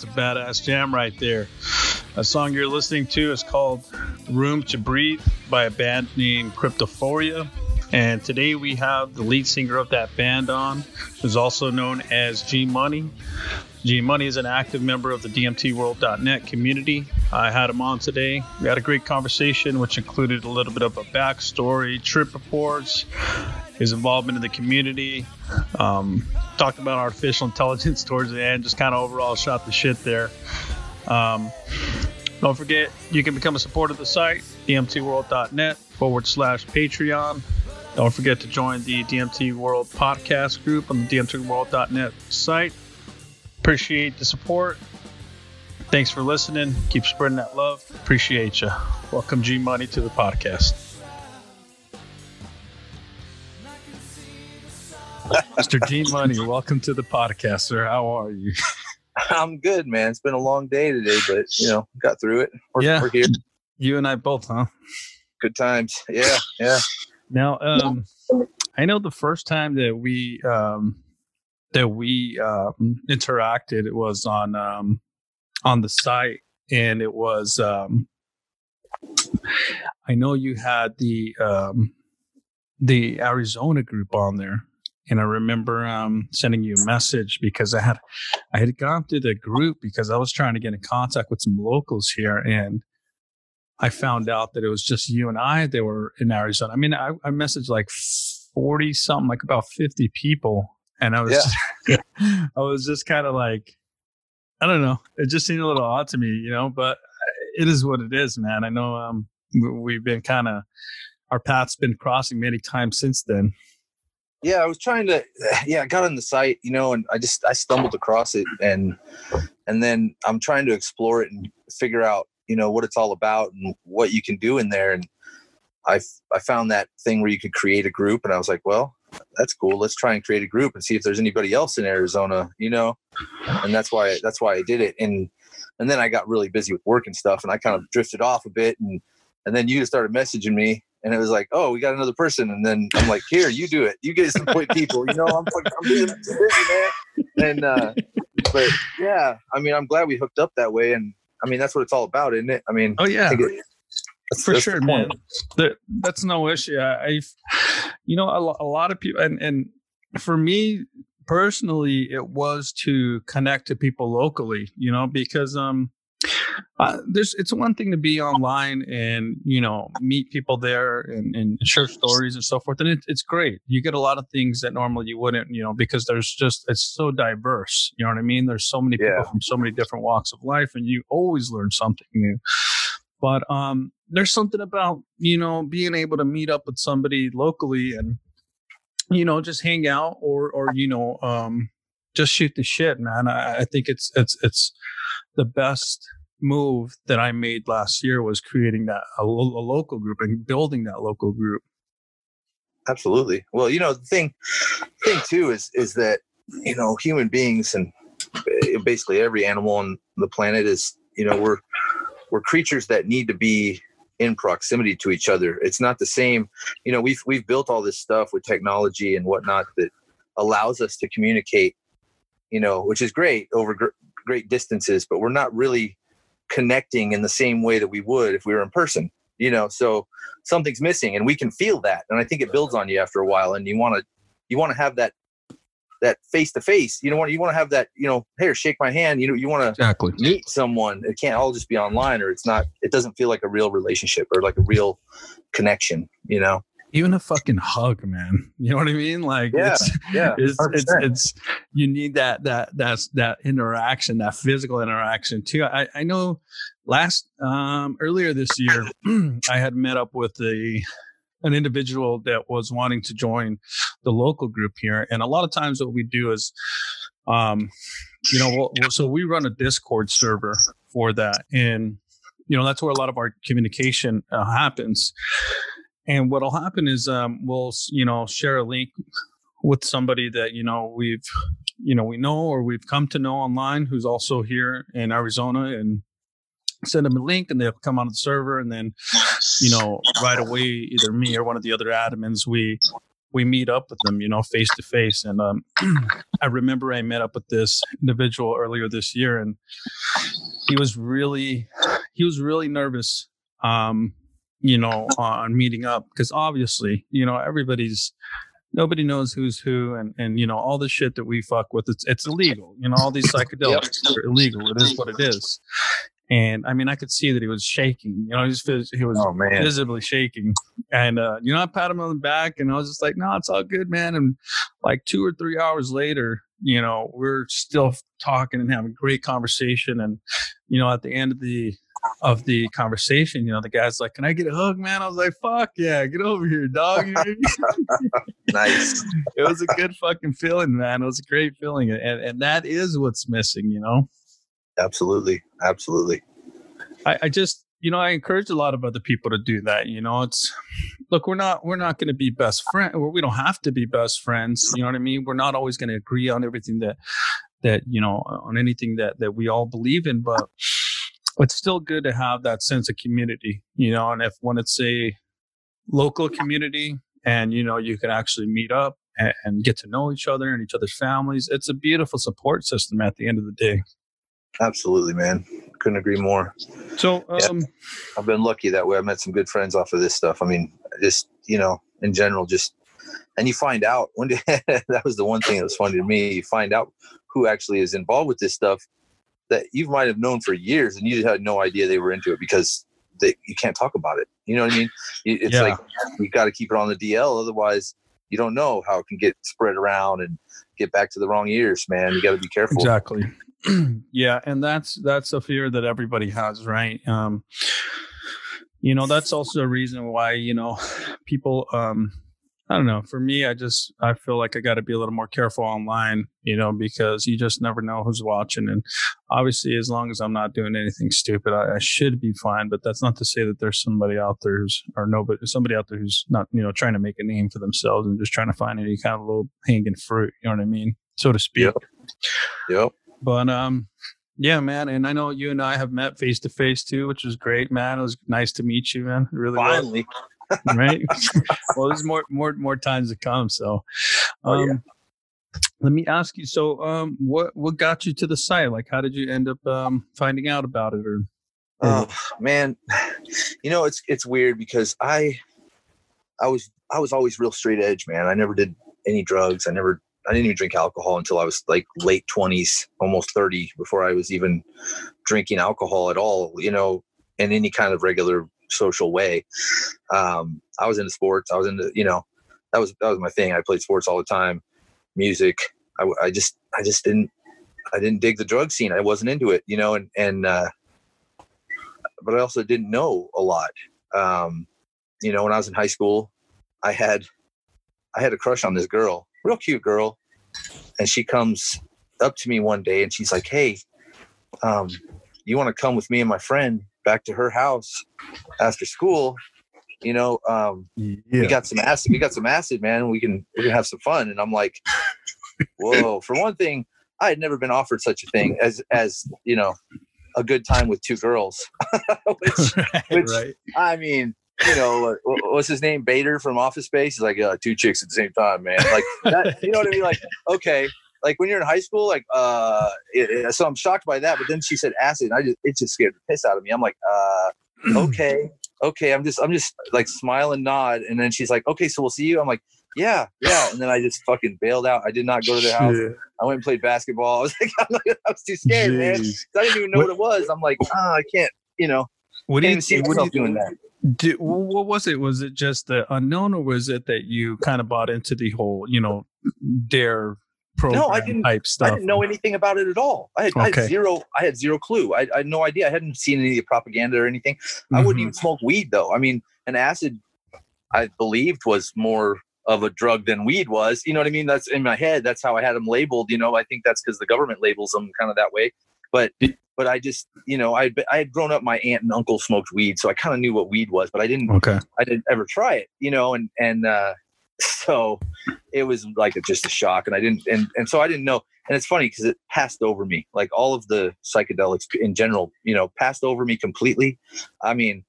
That's a badass jam right there. A song you're listening to is called Room to Breathe by a band named Cryptophoria. And today we have the lead singer of that band on, who's also known as G Money. G Money is an active member of the DMTWorld.net community. I had him on today. We had a great conversation, which included a little bit of a backstory, trip reports, his involvement in the community. Um, talked about artificial intelligence towards the end, just kind of overall shot the shit there. Um, don't forget, you can become a supporter of the site, dmtworld.net forward slash Patreon. Don't forget to join the DMT World podcast group on the dmtworld.net site. Appreciate the support. Thanks for listening. Keep spreading that love. Appreciate you. Welcome, G Money, to the podcast. Mr. G Money, welcome to the podcast, sir. How are you? I'm good, man. It's been a long day today, but you know, got through it. We're, yeah, we're here. You and I both, huh? Good times. Yeah, yeah. Now, um, I know the first time that we um, that we um, interacted it was on um, on the site, and it was um, I know you had the um, the Arizona group on there and I remember um, sending you a message because I had I had gone through the group because I was trying to get in contact with some locals here, and I found out that it was just you and I that were in Arizona. I mean, I, I messaged like forty something, like about fifty people, and I was yeah. just, I was just kind of like, I don't know, it just seemed a little odd to me, you know, but it is what it is, man. I know um, we've been kind of our paths been crossing many times since then yeah i was trying to yeah i got on the site you know and i just i stumbled across it and and then i'm trying to explore it and figure out you know what it's all about and what you can do in there. And i i found that thing where you could create a group and i was like well that's cool. Let's try and create a group and see if there's anybody else in arizona you know? And that's why that's why i did it. And and then i got really busy with work and stuff and i kind of drifted off a bit and and then you started messaging me and it was like, oh, we got another person, and then I'm like, here, you do it, you get some point people, you know, I'm I'm busy, man, and uh, but yeah, I mean, I'm glad we hooked up that way, and I mean, that's what it's all about, isn't it? I mean, oh yeah. that's, For that's sure, man. That, that's no issue. I, I you know, a, a lot of people, and and for me personally, it was to connect to people locally. You know, because um, uh, there's it's one thing to be online and you know meet people there and, and share stories and so forth and it, it's great. You get a lot of things that normally you wouldn't you know because there's just it's so diverse you know what i mean? There's so many people yeah. from so many different walks of life and you always learn something new. But um there's something about you know being able to meet up with somebody locally and you know just hang out or or you know um just shoot the shit man i, I think it's it's it's the best move that I made last year was creating that a, a, local group and building that local group. Absolutely. Well, you know, the thing thing too is is that you know human beings and eh, basically every animal on the planet is you know we're we're creatures that need to be in proximity to each other. It's not the same. You know, we've we've built all this stuff with technology and whatnot that allows us to communicate. You know, which is great over gr- great distances, but we're not really connecting in the same way that we would if we were in person you know? So something's missing and we can feel that and i think it builds on you after a while and you want to you want to have that that face to face you know what you want to have that you know hey shake my hand you know you want to exactly. meet someone. It can't all just be online or it's not it doesn't feel like a real relationship or like a real connection you know even a fucking hug, man. You know what I mean? Like, yeah, it's, yeah, it's, it's, it's, you need that, that, that's that interaction, that physical interaction too. I, I know last, um, earlier this year, I had met up with a, an individual that was wanting to join the local group here. And a lot of times what we do is, um, you know, we'll, so we run a Discord server for that. And, you know, that's where a lot of our communication uh, happens. And what'll happen is um, we'll you know share a link with somebody that you know we've you know we know or we've come to know online who's also here in Arizona and send them a link and they'll come on the server and then you know right away either me or one of the other admins we we meet up with them, you know, face to face. And um, I remember I met up with this individual earlier this year, and he was really, he was really nervous, um, you know, on meeting up because obviously, you know, everybody's nobody knows who's who and and you know all the shit that we fuck with it's it's illegal you know all these psychedelics yep. are illegal it is what it is and I mean, I could see that he was shaking. You know, he was, he was oh, visibly shaking. And uh, you know, I pat him on the back, and I was just like, "No, it's all good, man." And like two or three hours later, you know, we're still talking and having great conversation. And you know, at the end of the of the conversation, you know, the guy's like, "Can I get a hug, man?" I was like, "Fuck yeah, get over here, dog." nice. it was a good fucking feeling, man. It was a great feeling, and and that is what's missing, you know absolutely absolutely I, I just you know i encourage a lot of other people to do that you know it's look we're not we're not going to be best friends we don't have to be best friends you know what i mean? We're not always going to agree on everything that that you know on anything that that we all believe in but it's still good to have that sense of community you know and if when it's a local community and you know you can actually meet up and, and get to know each other and each other's families it's a beautiful support system at the end of the day Absolutely, man. Couldn't agree more. So, um, yeah, I've been lucky that way. I met some good friends off of this stuff. I mean, just you know, in general, just and you find out when that was the one thing that was funny to me. You find out who actually is involved with this stuff that you might have known for years, and you just had no idea they were into it because they, you can't talk about it. You know what I mean? It's yeah. like you got to keep it on the DL, otherwise you don't know how it can get spread around and get back to the wrong ears, man. You got to be careful. Exactly. yeah, and that's that's a fear that everybody has, right? Um, you know, that's also a reason why you know people. Um, I don't know. For me, I just I feel like I got to be a little more careful online, you know, because you just never know who's watching. And obviously, as long as I'm not doing anything stupid, I, I should be fine. But that's not to say that there's somebody out there who's or nobody, somebody out there who's not, you know, trying to make a name for themselves and just trying to find any kind of low hanging fruit. You know what I mean, so to speak. Yep. Yep. But um, yeah, man, and I know you and I have met face to face too, which was great, man. It was nice to meet you, man. really finally, right? well, there's more more more times to come. So, um, oh, yeah. Um, let me ask you. So, um, what what got you to the site? Like, how did you end up um finding out about it? Or oh man, you know it's it's weird because I I was I was always real straight edge, man. I never did any drugs. I never I didn't even drink alcohol until I was like late 20s, almost 30, before I was even drinking alcohol at all, you know, in any kind of regular social way. Um, I was into sports. I was into, you know, that was, that was my thing. I played sports all the time, music. I, I just, I just didn't, I didn't dig the drug scene. I wasn't into it, you know, and, and, uh, but I also didn't know a lot. Um, you know, when I was in high school, I had, I had a crush on this girl real cute girl. And she comes up to me one day and she's like, Hey, um, you want to come with me and my friend back to her house after school? You know, um, yeah. we got some acid. We got some acid, man. We can we can have some fun. And I'm like, whoa. For one thing, I had never been offered such a thing as as you know a good time with two girls. which, right, which right. I mean, you know, what's his name? Bader from Office Space. He's like, uh, two chicks at the same time, man. Like, that, you know what I mean? Like, okay, like when you're in high school, like, uh, it, it, so I'm shocked by that. But then she said acid, and I just it just scared the piss out of me. I'm like, uh, okay, okay. I'm just I'm just like smile and nod, and then she's like, okay, so we'll see you. I'm like, yeah, yeah. And then I just fucking bailed out. I did not go to their house. I went and played basketball. I was like, I was too scared, Jeez. man. I didn't even know what, what it was. I'm like, ah, oh, I can't, you know. What do you see myself doing that? Do, what was it? Was it just the unknown, or was it that you kind of bought into the whole, you know, DARE program no, I didn't, type stuff? I didn't know anything about it at all. I had, okay. I had zero. I had zero clue. I, I, had no idea. I hadn't seen any of the propaganda or anything. Mm-hmm. I wouldn't mm-hmm. even smoke weed though. I mean, an acid, I believed was more of a drug than weed was. You know what I mean? That's in my head. That's how I had them labeled. You know, I think that's because the government labels them kind of that way. But but I just, you know, I I had grown up. My aunt and uncle smoked weed, so I kind of knew what weed was, but I didn't. Okay. I didn't ever try it, you know, and and uh, so it was like a, just a shock, and I didn't, and and so I didn't know. And it's funny because it passed over me, like all of the psychedelics in general, you know, passed over me completely. I mean,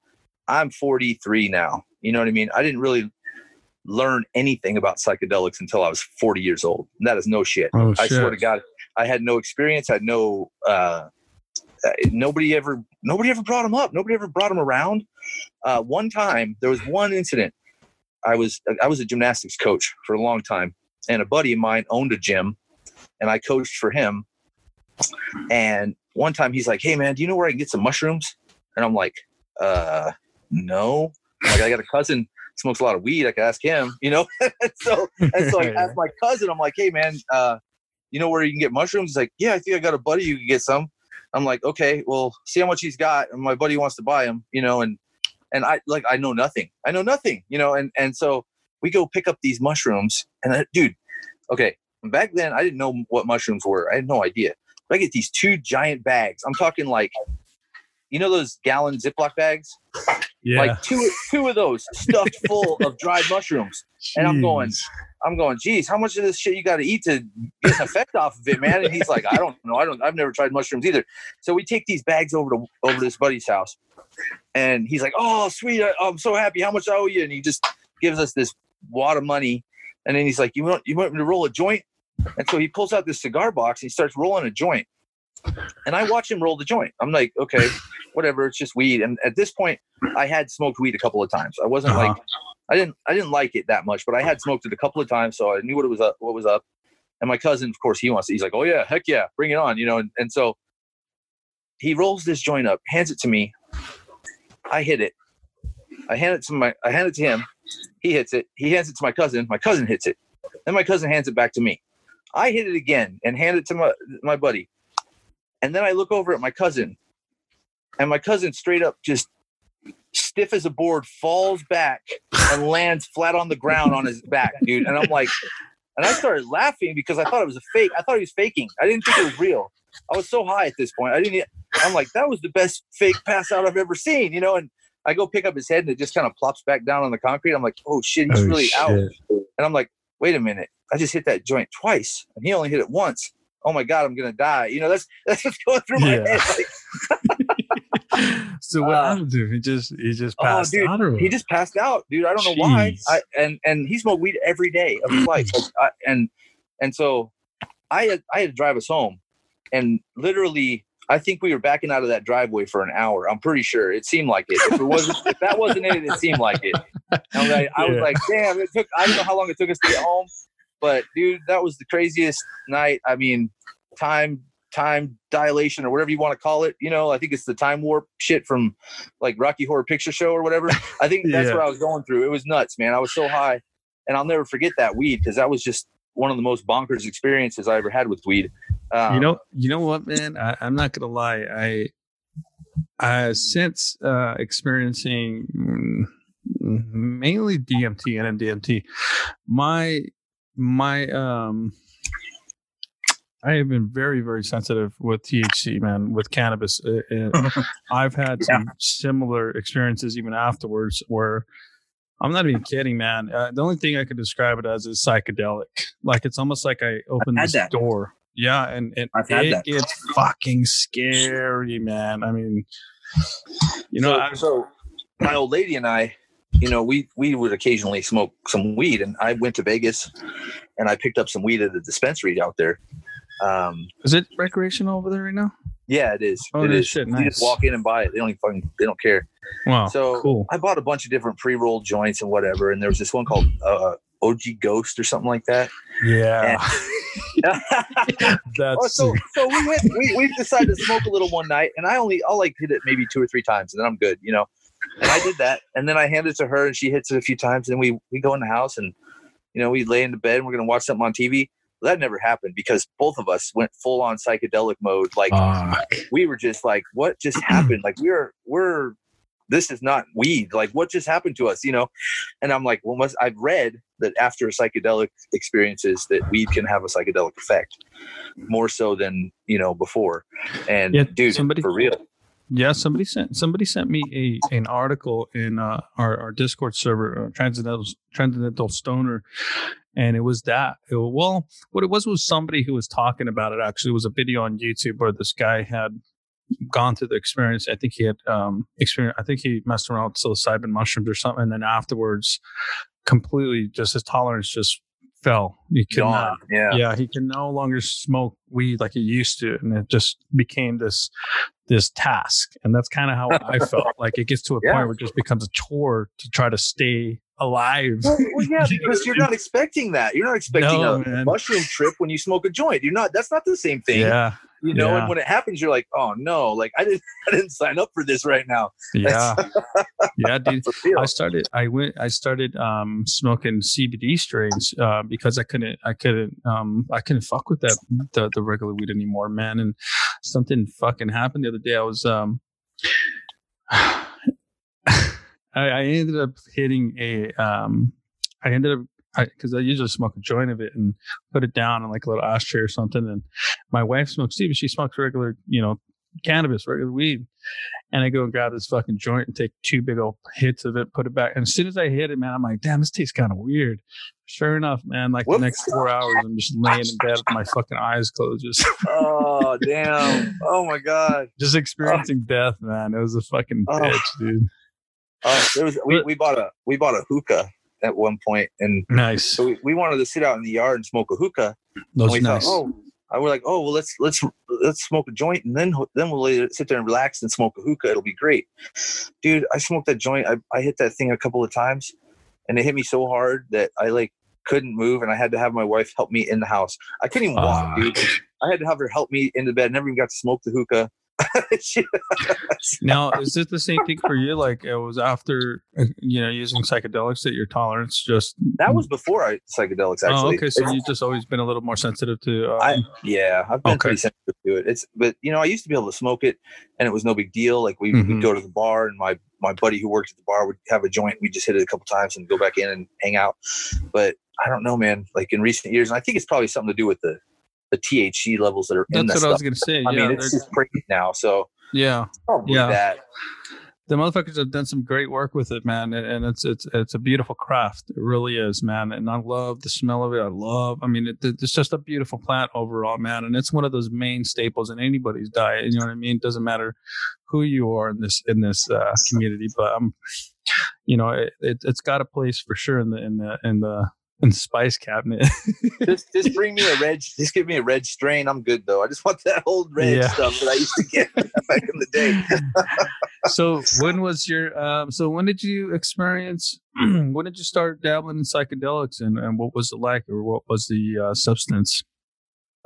I'm 43 now. You know what I mean? I didn't really learn anything about psychedelics until I was 40 years old. And that is no shit. Oh, I swear to God, I had no experience. I had no, uh, nobody ever, nobody ever brought him up. Nobody ever brought him around. Uh, one time there was one incident. I was, I was a gymnastics coach for a long time and a buddy of mine owned a gym and I coached for him. And one time he's like, Hey man, do you know where I can get some mushrooms? And I'm like, uh, no. Like I got a cousin smokes a lot of weed. I could ask him, you know? and so, and so I asked my cousin, I'm like, Hey man, uh, you know where you can get mushrooms? He's like, yeah, I think I got a buddy you can get some. I'm like, okay, well, see how much he's got. And my buddy wants to buy him, you know, and, and I like, I know nothing. I know nothing, you know? And, and so we go pick up these mushrooms and I, dude, okay. Back then I didn't know what mushrooms were. I had no idea. But I get these two giant bags. I'm talking like, you know, those gallon Ziploc bags, yeah. like two, two of those stuffed full of dried mushrooms. and I'm going, Jeez. I'm going, geez, how much of this shit you got to eat to get an effect off of it, man? And he's like, I don't know, I don't, I've never tried mushrooms either. So we take these bags over to over this buddy's house, and he's like, oh, sweet, I, I'm so happy. How much I owe you? And he just gives us this wad of money, and then he's like, you want you want me to roll a joint? And so he pulls out this cigar box and he starts rolling a joint, and I watch him roll the joint. I'm like, okay, whatever, it's just weed. And at this point, I had smoked weed a couple of times. I wasn't Uh-huh. like I didn't I didn't like it that much, but I had smoked it a couple of times, so I knew what it was up what was up. And my cousin, of course, he wants it. He's like, Oh yeah, heck yeah, bring it on, you know. And, and so he rolls this joint up, hands it to me. I hit it. I hand it to my I hand it to him. He hits it. He hands it to my cousin. My cousin hits it. Then my cousin hands it back to me. I hit it again and hand it to my my buddy. And then I look over at my cousin, and my cousin straight up just stiff as a board falls back and lands flat on the ground on his back, dude. And I'm like, and I started laughing because I thought it was a fake. I thought he was faking. I didn't think it was real. I was so high at this point. I didn't. I'm like, that was the best fake pass out I've ever seen, you know. And I go pick up his head, and it just kind of plops back down on the concrete. I'm like, oh shit, he's Oh, really out. And I'm like, wait a minute, I just hit that joint twice, and he only hit it once. Oh my god, I'm gonna die. You know, that's that's what's going through my head. Like, so what Uh, happened to him? He just he just Oh, passed dude, out he just passed out, dude. I don't know why. I, and and he smoked weed every day of his life, Like, I, and and so I had I had to drive us home, and literally. I think we were backing out of that driveway for an hour. I'm pretty sure it seemed like it. If it wasn't, if that wasn't it, it seemed like it. And like, I was like, damn, it took. I don't know how long it took us to get home, but dude, that was the craziest night. I mean, time time dilation or whatever you want to call it. You know, I think it's the time warp shit from like Rocky Horror Picture Show or whatever. I think that's Yeah. what I was going through. It was nuts, man. I was so high, and I'll never forget that weed because that was just one of the most bonkers experiences I ever had with weed. Um, you know, you know what, man? I, I'm not gonna lie. I, I since uh, experiencing mm, mainly DMT and MDMT, my my um, I have been very very sensitive with THC, man, with cannabis. Uh, I've had some similar experiences even afterwards where. I'm not even kidding, man. Uh, the only thing I could describe it as is psychedelic. Like it's almost like I opened this that. door. Yeah, and, and it gets fucking scary, man. I mean, you know, so, I, so my old lady and I, you know, we we would occasionally smoke some weed, and I went to Vegas, and I picked up some weed at the dispensary out there. Um, is it recreational over there right now? yeah, it is. Oh, it no is. shit, You just walk in and buy it. They don't even fucking, they don't care. Wow, So cool. I bought a bunch of different pre-rolled joints and whatever, and there was this one called uh, OG Ghost or something like that. Yeah, oh, that's so so we went. We we decided to smoke a little one night, and I only I'll like hit it maybe two or three times, and then I'm good, you know. And I did that, and then I handed it to her, and she hits it a few times, and we we go in the house, and you know we lay in the bed, and we're gonna watch something on TV. Well, that never happened because both of us went full on psychedelic mode. Like Fuck. we were just like, what just happened? Like we're we're this is not weed. Like what just happened to us? You know? And I'm like, well, must I've read that after psychedelic experiences that weed can have a psychedelic effect more so than you know before. And Yeah, dude, somebody- for real. Yeah, somebody sent somebody sent me a an article in uh, our our Discord server, uh, Transcendental Transcendental Stoner, and it was that. It well, what it was was somebody who was talking about it. Actually, it was a video on YouTube where this guy had gone through the experience. I think he had um experience. I think he messed around with psilocybin mushrooms or something, and then afterwards, completely just his tolerance just fell. He could Gone. not. Yeah. Yeah, he can no longer smoke weed like he used to, and it just became this this task. And that's kind of how I felt. Like it gets to a Yeah. point where it just becomes a chore to try to stay alive. Well, well, yeah, because you're not expecting that. You're not expecting No, a man. mushroom trip when you smoke a joint. You're not. That's not the same thing. Yeah, You know. yeah. And when it happens, you're like, oh no, like I didn't, I didn't sign up for this right now. yeah, yeah, dude. I started. I went. I started um, smoking CBD strains uh, because I couldn't. I couldn't. Um, I couldn't fuck with that the, the regular weed anymore, man. And something fucking happened the other day. I was. Um, I, I ended up hitting a. Um, I ended up because I, usually smoke a joint of it and put it down in like a little ashtray or something. And my wife smokes too, but she smokes regular, you know, cannabis, regular weed. And I go and grab this fucking joint and take two big old hits of it, put it back. And as soon as I hit it, man, I'm like, damn, this tastes kind of weird. Sure enough, man, like Whoops. the next four hours, I'm just laying in bed with my fucking eyes closed, just, oh damn! Oh my god! just oh. experiencing death, man. It was a fucking Oh. bitch, dude. Oh, there was we, we bought a we bought a hookah at one point, and Nice. so we, we wanted to sit out in the yard and smoke a hookah. Those we nice. thought, oh, I was like, oh well, let's let's let's smoke a joint, and then then we'll sit there and relax and smoke a hookah. It'll be great, dude. I smoked that joint. I, I hit that thing a couple of times, and it hit me so hard that I like couldn't move, and I had to have my wife help me in the house. I couldn't even walk, Ah. dude. I had to have her help me into bed. Never even got to smoke the hookah. Now, is it the same thing for you? Like it was after, you know, using psychedelics that your tolerance just. that was before I psychedelics. Actually, Oh, okay. So It's- you've just always been a little more sensitive to. Um, I yeah, I've been Okay. pretty sensitive to it. It's but you know I used to be able to smoke it, and it was no big deal. Like we Mhm. would go to the bar, and my my buddy who worked at the bar would have a joint. We just hit it a couple times and go back in and hang out. But I don't know, man. Like in recent years, and I think it's probably something to do with the the THC levels that are in that's that what I was gonna say. I yeah, mean, it's just crazy now. So yeah. Yeah. that. the motherfuckers have done some great work with it, man, and- it's it's it's a beautiful craft. It really is, man. And I love the smell of it. I love. I mean, it, it's just a beautiful plant overall, man. And it's one of those main staples in anybody's diet. You know what I mean? It doesn't matter who you are in this in this uh, community, but um, you know, it, it it's got a place for sure in the in the in the the spice cabinet. Just just bring me a red. Just give me a red strain. I'm good though. I just want that old red Yeah. stuff that I used to get back in the day. so when was your um so when did you experience when did you start dabbling in psychedelics and, and what was it like or what was the uh, substance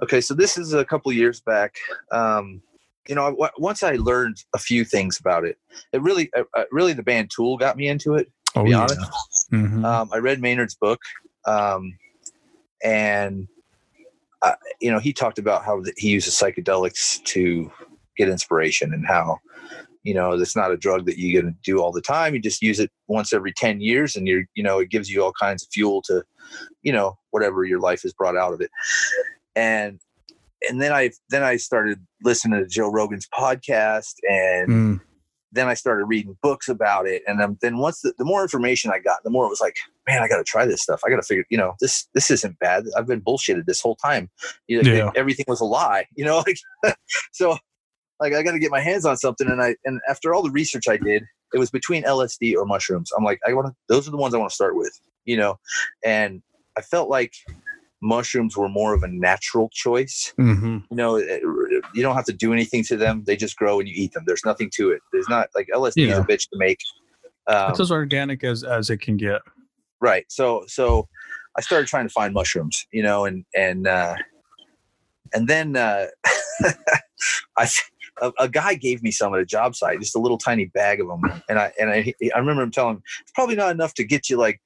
Okay, so this is a couple years back. Um, you know, w- once I learned a few things about it, it really, uh, uh, really, the band Tool got me into it. To be honest, Mhm. um, I read Maynard's book, um, and uh, you know, he talked about how he uses psychedelics to get inspiration, and how you know it's not a drug that you're going to do all the time. You just use it once every ten years, and you're, you know, it gives you all kinds of fuel to, you know, whatever your life has brought out of it and and then I then I started listening to Joe Rogan's podcast, and Mm. Then I started reading books about it. And then, then once the, the more information I got, the more it was like, man, I got to try this stuff. I got to figure, you know, this this isn't bad. I've been bullshitted this whole time. You know, Yeah. everything was a lie. You know, like so, like I got to get my hands on something. And I and after all the research I did, it was between LSD or mushrooms. I'm like, I want to. Those are the ones I want to start with. You know, and I felt like mushrooms were more of a natural choice. Mhm. You know, you don't have to do anything to them; they just grow and you eat them. There's nothing to it. There's not like LSD is a bitch to make. Um, it's as organic as as it can get right. So, so I started trying to find mushrooms. You know, and and uh, and then uh, I. A, a guy gave me some at a job site, just a little tiny bag of them, and I and I, I remember him telling him it's probably not enough to get you like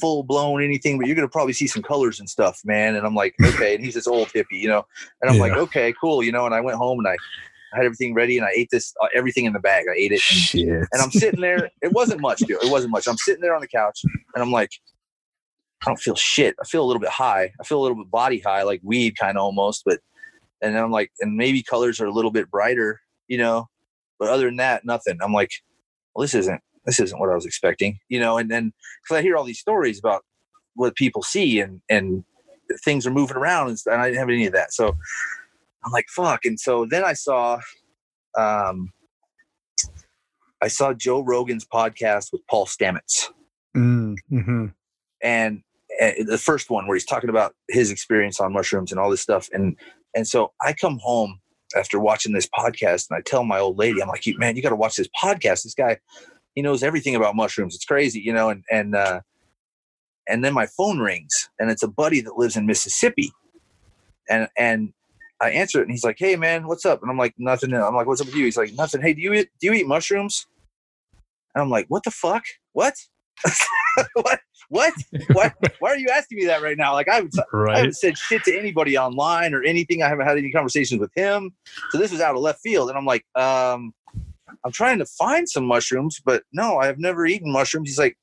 full blown anything, but you're gonna probably see some colors and stuff, man. And I'm like, okay. And he's this old hippie, you know. And I'm like, okay, cool, you know. And I went home and I, I had everything ready, and I ate this uh, everything in the bag. I ate it, and, shit and I'm sitting there. It wasn't much, dude. It wasn't much. I'm sitting there on the couch, and I'm like, I don't feel shit. I feel a little bit high. I feel a little bit body high, like weed, kind of almost. But and then I'm like, and maybe colors are a little bit brighter, you know. But other than that, nothing. I'm like, well, this isn't this isn't what I was expecting, you know. And then because I hear all these stories about what people see and and things are moving around, and, and I didn't have any of that. So I'm like, fuck. And so then I saw, um, I saw Joe Rogan's podcast with Paul Stamets, mm-hmm. and, and the first one where he's talking about his experience on mushrooms and all this stuff. And and so I come home after watching this podcast and I tell my old lady, I'm like, man, you got to watch this podcast. This guy, he knows everything about mushrooms. It's crazy, you know. And and uh, and then my phone rings and it's a buddy that lives in Mississippi, and and I answer it and he's like, hey man, what's up? And I'm like, nothing. I'm like, what's up with you? He's like, nothing. Hey, do you eat do you eat mushrooms? And I'm like, what the fuck? What? what? What? Why, why are you asking me that right now? Like I haven't, right. I haven't said shit to anybody online or anything. I haven't had any conversations with him. So this was out of left field. And I'm like, um, I'm trying to find some mushrooms, but no, I've never eaten mushrooms. He's like,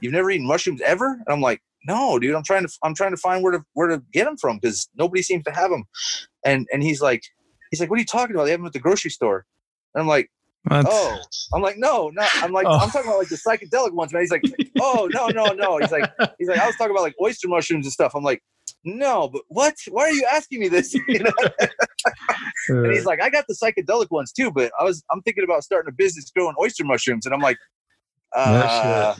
you've never eaten mushrooms ever? And I'm like, no, dude, I'm trying to, I'm trying to find where to, where to get them from because nobody seems to have them. And, and he's like, he's like, what are you talking about? They have them at the grocery store. And I'm like, that's... Oh, I'm like, no, no. I'm like, oh. I'm talking about like the psychedelic ones, man. He's like, oh, no, no, no. He's like, he's like, I was talking about like oyster mushrooms and stuff. I'm like, no, but what? Why are you asking me this? You know? And he's like, I got the psychedelic ones too, but I was, I'm thinking about starting a business growing oyster mushrooms, and I'm like, uh,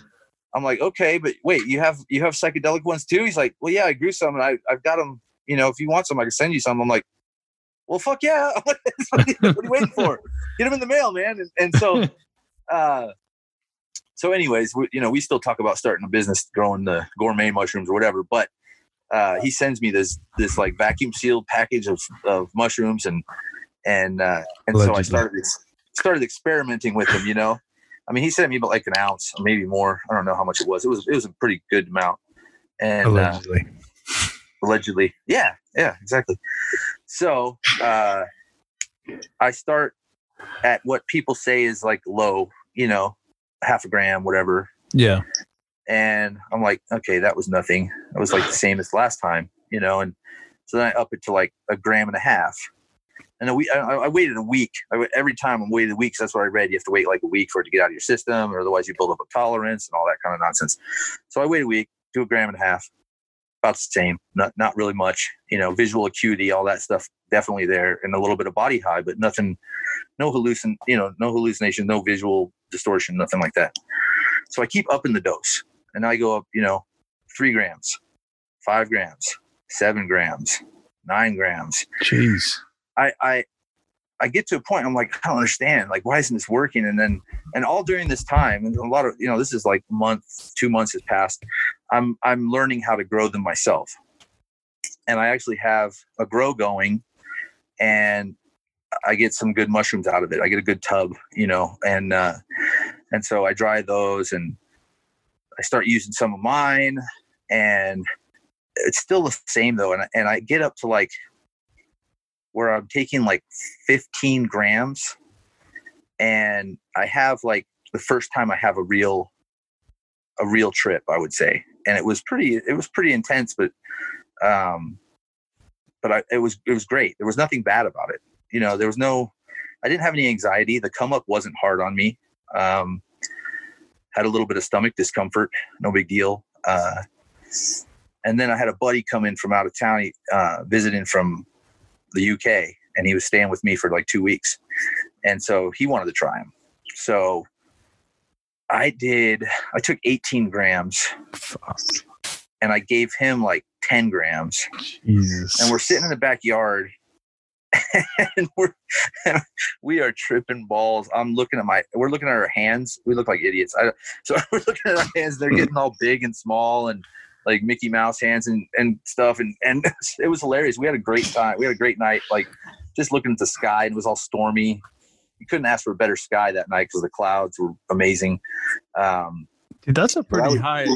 I'm like, okay, but wait, you have you have psychedelic ones too? He's like, well, yeah, I grew some, and I I've got them. You know, if you want some, I can send you some. I'm like, well, fuck yeah. what are you waiting for? Get them in the mail, man. And, and so, uh, so anyways, we, you know, we still talk about starting a business, growing the gourmet mushrooms or whatever, but, uh, he sends me this, this like vacuum sealed package of, of mushrooms and, and, uh, and Allegedly. so I started, started experimenting with them, you know, I mean, he sent me about like an ounce, maybe more. I don't know how much it was. It was, it was a pretty good amount. And, uh, allegedly, uh, allegedly. Yeah. Yeah, exactly. So uh, I start at what people say is like low, you know, half a gram, whatever. Yeah. And I'm like, okay, that was nothing. It was like the same as last time, you know. And so then I up it to like a gram and a half. And a week, I, I waited a week. I, every time I'm waited a week. that's what I read. You have to wait like a week for it to get out of your system, or otherwise you build up a tolerance and all that kind of nonsense. So I wait a week, do a gram and a half about the same. Not not really much. You know, visual acuity, all that stuff definitely there, and a little bit of body high, but nothing, no hallucin, you know, no hallucination, no visual distortion, nothing like that. So I keep upping the dose, and I go up, you know, three grams, five grams, seven grams, nine grams. Jeez. I I I get to a point I'm like, I don't understand. Like, why isn't this working? And then, and all during this time, and a lot of, you know, this is like month, two months has passed. I'm, I'm learning how to grow them myself. And I actually have a grow going and I get some good mushrooms out of it. I get a good tub, you know, and, uh, and so I dry those and I start using some of mine and it's still the same though. And, and I get up to like where I'm taking like 15 grams and I have like the first time I have a real a real trip, I would say. And it was pretty it was pretty intense, but um but I, it was it was great. There was nothing bad about it. You know, there was no I didn't have any anxiety. The come up wasn't hard on me. Um had a little bit of stomach discomfort, no big deal. Uh and then I had a buddy come in from out of town, uh, visiting from the UK, and he was staying with me for like two weeks, and so he wanted to try them. So I did. I took 18 grams, and I gave him like 10 grams. Jesus. And we're sitting in the backyard, and we're we are tripping balls. I'm looking at my. We're looking at our hands. We look like idiots. I, so we're looking at our hands. They're getting all big and small, and like Mickey Mouse hands and, and stuff. And, and it was hilarious. We had a great time. We had a great night, like just looking at the sky and it was all stormy. You couldn't ask for a better sky that night because the clouds were amazing. Um, Dude, that's a pretty high.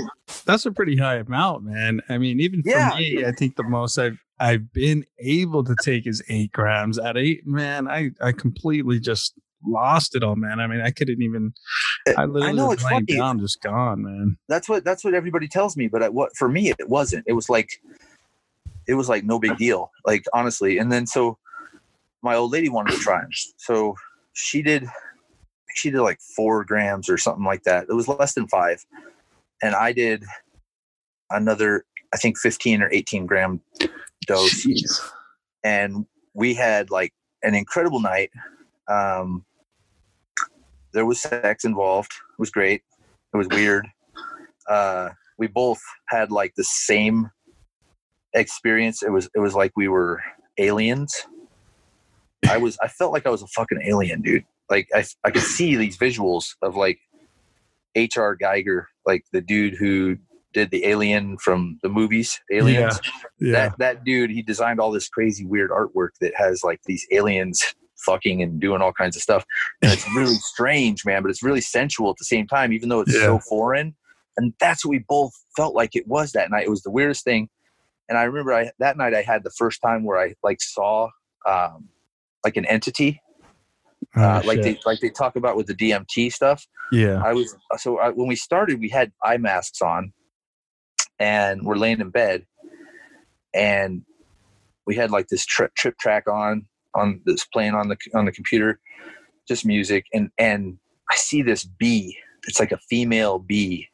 That's a pretty high amount, man. I mean, even for yeah. me, I think the most I've I've been able to take is eight grams. At eight, man, I I completely just lost it all, man. I mean, I couldn't even. Eh, I literally I know it's funny. down, just gone, man. That's what that's what everybody tells me, but I, what for me it wasn't. It was like, it was like no big deal, like honestly. And then so, my old lady wanted to try them, so she did. She did like four grams or something like that. It was less than five, and I did another, I think, fifteen or eighteen gram dose. Jeez. And we had like an incredible night. Um, there was sex involved. It was great. It was weird. Uh, we both had like the same experience. It was it was like we were aliens. I was I felt like I was a fucking alien, dude. Like I I could see these visuals of like H.R. Giger, like the dude who did the alien from the movies aliens. Yeah. that that dude he designed all this crazy weird artwork that has like these aliens fucking and doing all kinds of stuff. And it's really strange man but it's really sensual at the same time even though it's so foreign. And that's what we both felt like it was that night. It was the weirdest thing. And i remember i that night i had the first time where i like saw um like an entity. Oh, uh, like they like they talk about with the dmt stuff. Yeah. I was so I, when we started, we had eye masks on, and we're laying in bed, and we had like this trip trip track on on this playing on the on the computer, just music, and and I see this bee. It's like a female bee,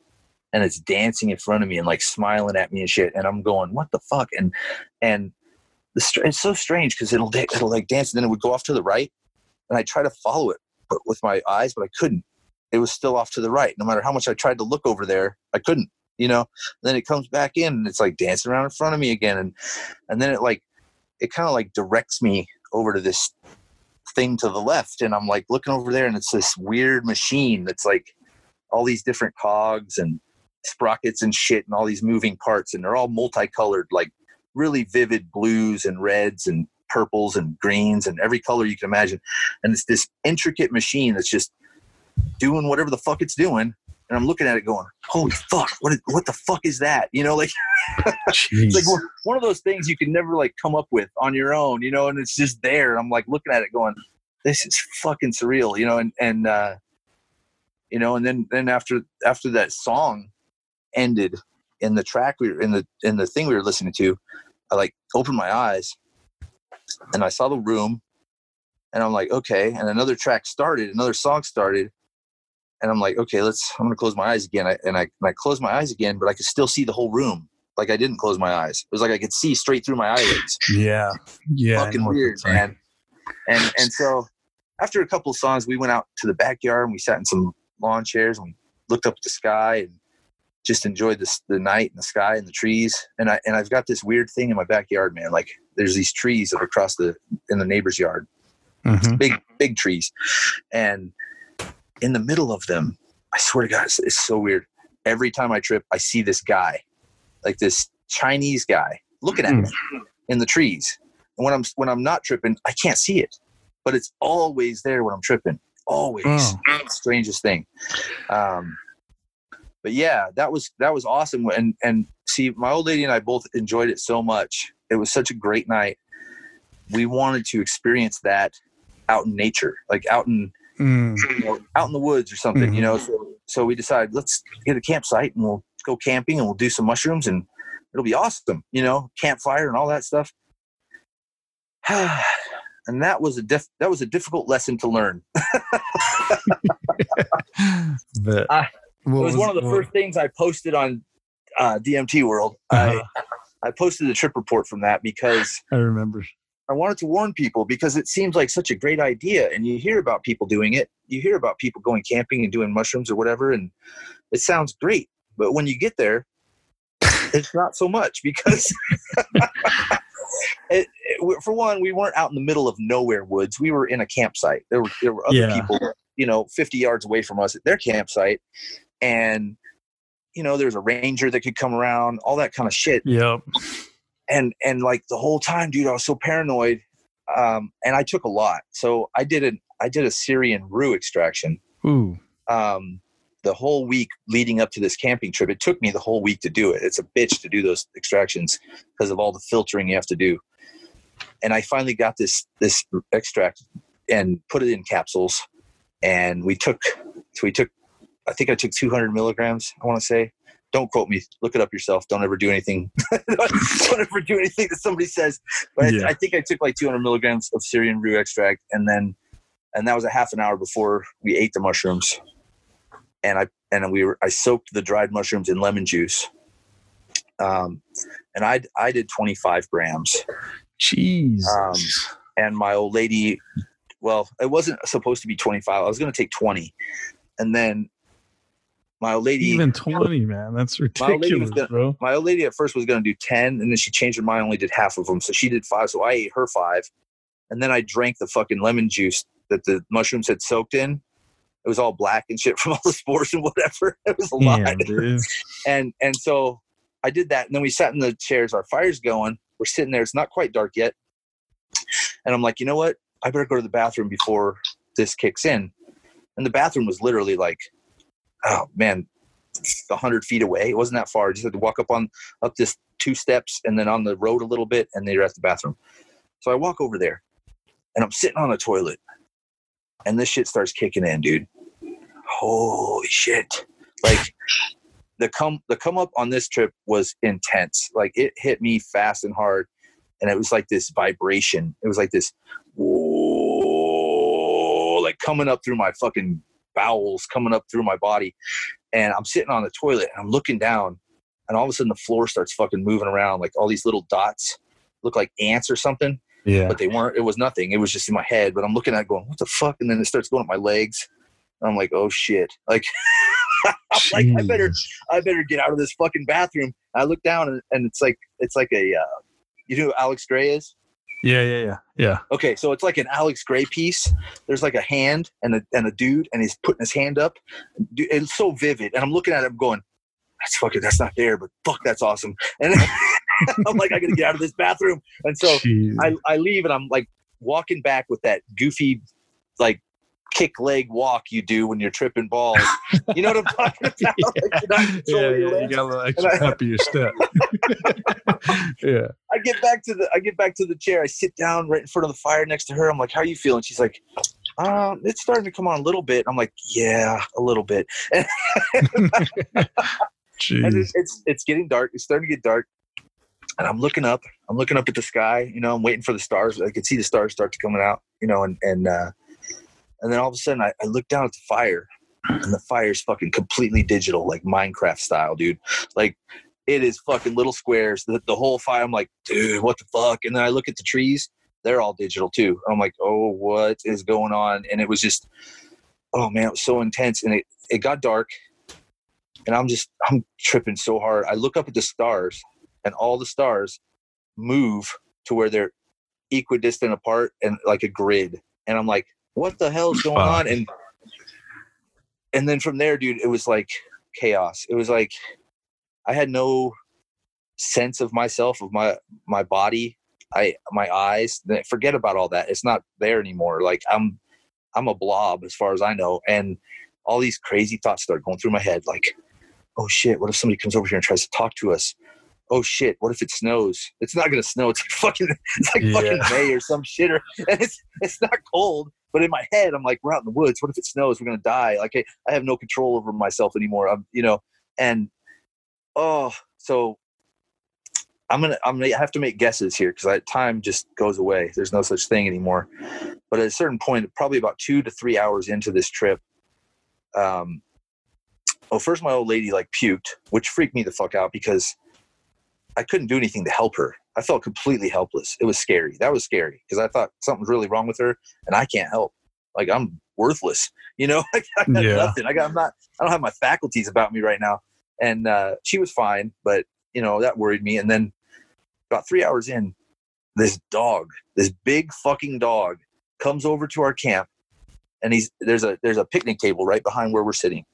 and it's dancing in front of me and like smiling at me and shit. And I'm going, what the fuck? And and the it's so strange because it'll it'll like dance, and then it would go off to the right, and I try to follow it, but with my eyes, but I couldn't it was still off to the right. No matter how much I tried to look over there, I couldn't, you know. Then it comes back in and it's like dancing around in front of me again. And and then it like it kind of like directs me over to this thing to the left. And I'm like looking over there and it's this weird machine that's like all these different cogs and sprockets and shit and all these moving parts and they're all multicolored, like really vivid blues and reds and purples and greens and every color you can imagine. And it's this intricate machine that's just doing whatever the fuck it's doing. And I'm looking at it going, holy fuck, what, is, what the fuck is that? You know, like, it's like one- one of those things you can never like come up with on your own, you know, and it's just there. And I'm like looking at it going, this is fucking surreal, you know, and, and, uh, you know, and then, then after, after that song ended in the track we were in the, in the thing we were listening to, I like opened my eyes and I saw the room and I'm like, okay. And another track started, another song started. And I'm like, okay, let's, I'm going to close my eyes again. I, and I, and I closed my eyes again, but I could still see the whole room. Like I didn't close my eyes. It was like I could see straight through my eyelids. yeah. Yeah. Fucking weird, man. And, and so after a couple of songs, we went out to the backyard and we sat in some lawn chairs and we looked up at the sky and just enjoyed this, the night and the sky and the trees. And I, and I've got this weird thing in my backyard, man. Like there's these trees that are across the, in the neighbor's yard Mhm. big big trees and in the middle of them i swear to god it's, it's so weird. Every time i trip i see this guy like this chinese guy looking at Hmm. me in the trees. And when i'm when i'm not tripping i can't see it but it's always there when i'm tripping. Always. Oh. strangest thing. Um but yeah that was that was awesome. And and see my old lady and i both enjoyed it so much. It was such a great night. We wanted to experience that out in nature like out in Mm. you know, out in the woods or something you know so so we decided let's get a campsite and we'll go camping and we'll do some mushrooms and it'll be awesome you know campfire and all that stuff and that was a diff- that was a difficult lesson to learn but I- it was, one of the what- first things I posted on uh, DMT World. Uh-huh. I I posted the trip report from that because I remember. I wanted to warn people because it seems like such a great idea, and you hear about people doing it. You hear about people going camping and doing mushrooms or whatever, and it sounds great. But when you get there, it's not so much because, it, it- for one, we weren't out in the middle of nowhere woods. We were in a campsite. There were there were other Yeah. people, you know, fifty yards away from us at their campsite, and you know, there's a ranger that could come around, all that kind of shit Yep. And and like the whole time dude i was so paranoid um and i took a lot. So i did an i did a syrian rue extraction Ooh. um the whole week leading up to this camping trip. It took me the whole week to do it. It's a bitch to do those extractions because of all the filtering you have to do. And i finally got this this extract and put it in capsules and we took so we took i think i took 200 milligrams i want to say don't quote me. Look it up yourself. Don't ever do anything. Don't ever do anything that somebody says. But I, I think i took like 200 milligrams of syrian rue extract and then and that was a half an hour before we ate the mushrooms. And i and we were i soaked the dried mushrooms in lemon juice. Um and i i did 25 grams. Jeez. um, and my old lady well it wasn't supposed to be 25 i was going to take 20 and then my old lady Even 20, man. That's My old lady was ridiculous, gonna- bro. my old lady at first was going to do 10 and then she changed her mind only did half of them so she did five so i ate her five. And then i drank the fucking lemon juice that the mushrooms had soaked in. It was all black and shit from all the spores and whatever. It was a lot. Damn, and and so i did that and then we sat in the chairs. Our fire's going. We're sitting there. It's not quite dark yet. And i'm like you know what? I better go to the bathroom before this kicks in. And the bathroom was literally like oh man. A hundred feet away. It wasn't that far. I just had to walk up on up this two steps and then on the road a little bit and then you're at the bathroom. So i walk over there and i'm sitting on the toilet and this shit starts kicking in dude. Holy shit. Like the come the come up on this trip was intense. Like it hit me fast and hard, and it was like this vibration. It was like this, whoa, like coming up through my fucking bowels, coming up through my body. And I'm sitting on the toilet and I'm looking down, and all of a sudden the floor starts fucking moving around, like all these little dots look like ants or something Yeah. but they weren't. It was nothing. It was just in my head. But I'm looking at it going, what the fuck? And then it starts going up my legs. And I'm like, oh shit. Like, I'm like, I better, I better get out of this fucking bathroom. I look down and, and it's like, it's like a, uh, you know who Alex Grey is? Yeah, yeah, yeah. Yeah. Okay, so it's like an Alex Grey piece. There's like a hand and a and a dude, and he's putting his hand up. It's so vivid, and I'm looking at him going, "That's fucking, that's not there, but fuck, that's awesome." And I'm like, I gotta get out of this bathroom. And so Jeez. I, I leave and I'm like walking back with that goofy like kick leg walk you do when you're tripping balls. You know what I'm talking about? Like, yeah, yeah, you got a little extra I- pep in your step. yeah. I get back to the I get back to the chair. I sit down right in front of the fire next to her. I'm like, "How are you feeling?" She's like, um, "It's starting to come on a little bit." I'm like, "Yeah, a little bit." And, it's, it's it's getting dark. It's starting to get dark, and I'm looking up. I'm looking up at the sky. You know, I'm waiting for the stars. I can see the stars start to coming out. You know, and and uh, and then all of a sudden, I, I look down at the fire, and the fire's fucking completely digital, like Minecraft style, dude. Like it is fucking little squares. The, the whole fire. I'm like, dude, what the fuck? And then I look at the trees. They're all digital too. I'm like, oh, what is going on? And it was just, oh man, it was so intense. And it, it got dark and I'm just I'm tripping so hard. I look up at the stars, and all the stars move to where they're equidistant apart and like a grid. And I'm like, what the hell is going on? And and then from there, dude, it was like chaos. It was like I had no sense of myself, of my my body, I my eyes. Forget about all that. It's not there anymore. Like I'm I'm a blob as far as I know. And all these crazy thoughts start going through my head like oh shit what if somebody comes over here and tries to talk to us oh shit what if it snows it's not gonna snow it's like fucking it's like fucking may or some shit or and it's it's not cold but in my head i'm like we're out in the woods. What if it snows? We're gonna die. Like i, I have no control over myself anymore. I'm you know and oh so i'm gonna i'm gonna have to make guesses here because time just goes away. There's no such thing anymore. But at a certain point probably about two to three hours into this trip um well first my old lady like puked which freaked me the fuck out because i couldn't do anything to help her i felt completely helpless. It was scary. That was scary because i thought something's really wrong with her and i can't help. Like i'm worthless you know? I got Yeah. nothing. I got i'm not i don't have my faculties about me right now. And uh she was fine but you know that worried me. And then about three hours in this dog this big fucking dog comes over to our camp and he's there's a there's a picnic table right behind where we're sitting.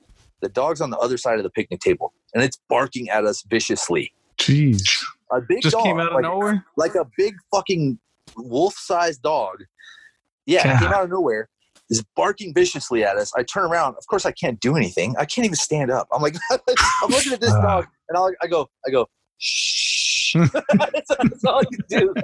The dog's on the other side of the picnic table and it's barking at us viciously. Jeez. A big Just dog came out of like, nowhere? like a big fucking wolf-sized dog yeah came out of nowhere is barking viciously at us i turn around of course i can't do anything i can't even stand up i'm like i'm looking at this Ah. dog and I'll, i go i go shh that's, that's all you do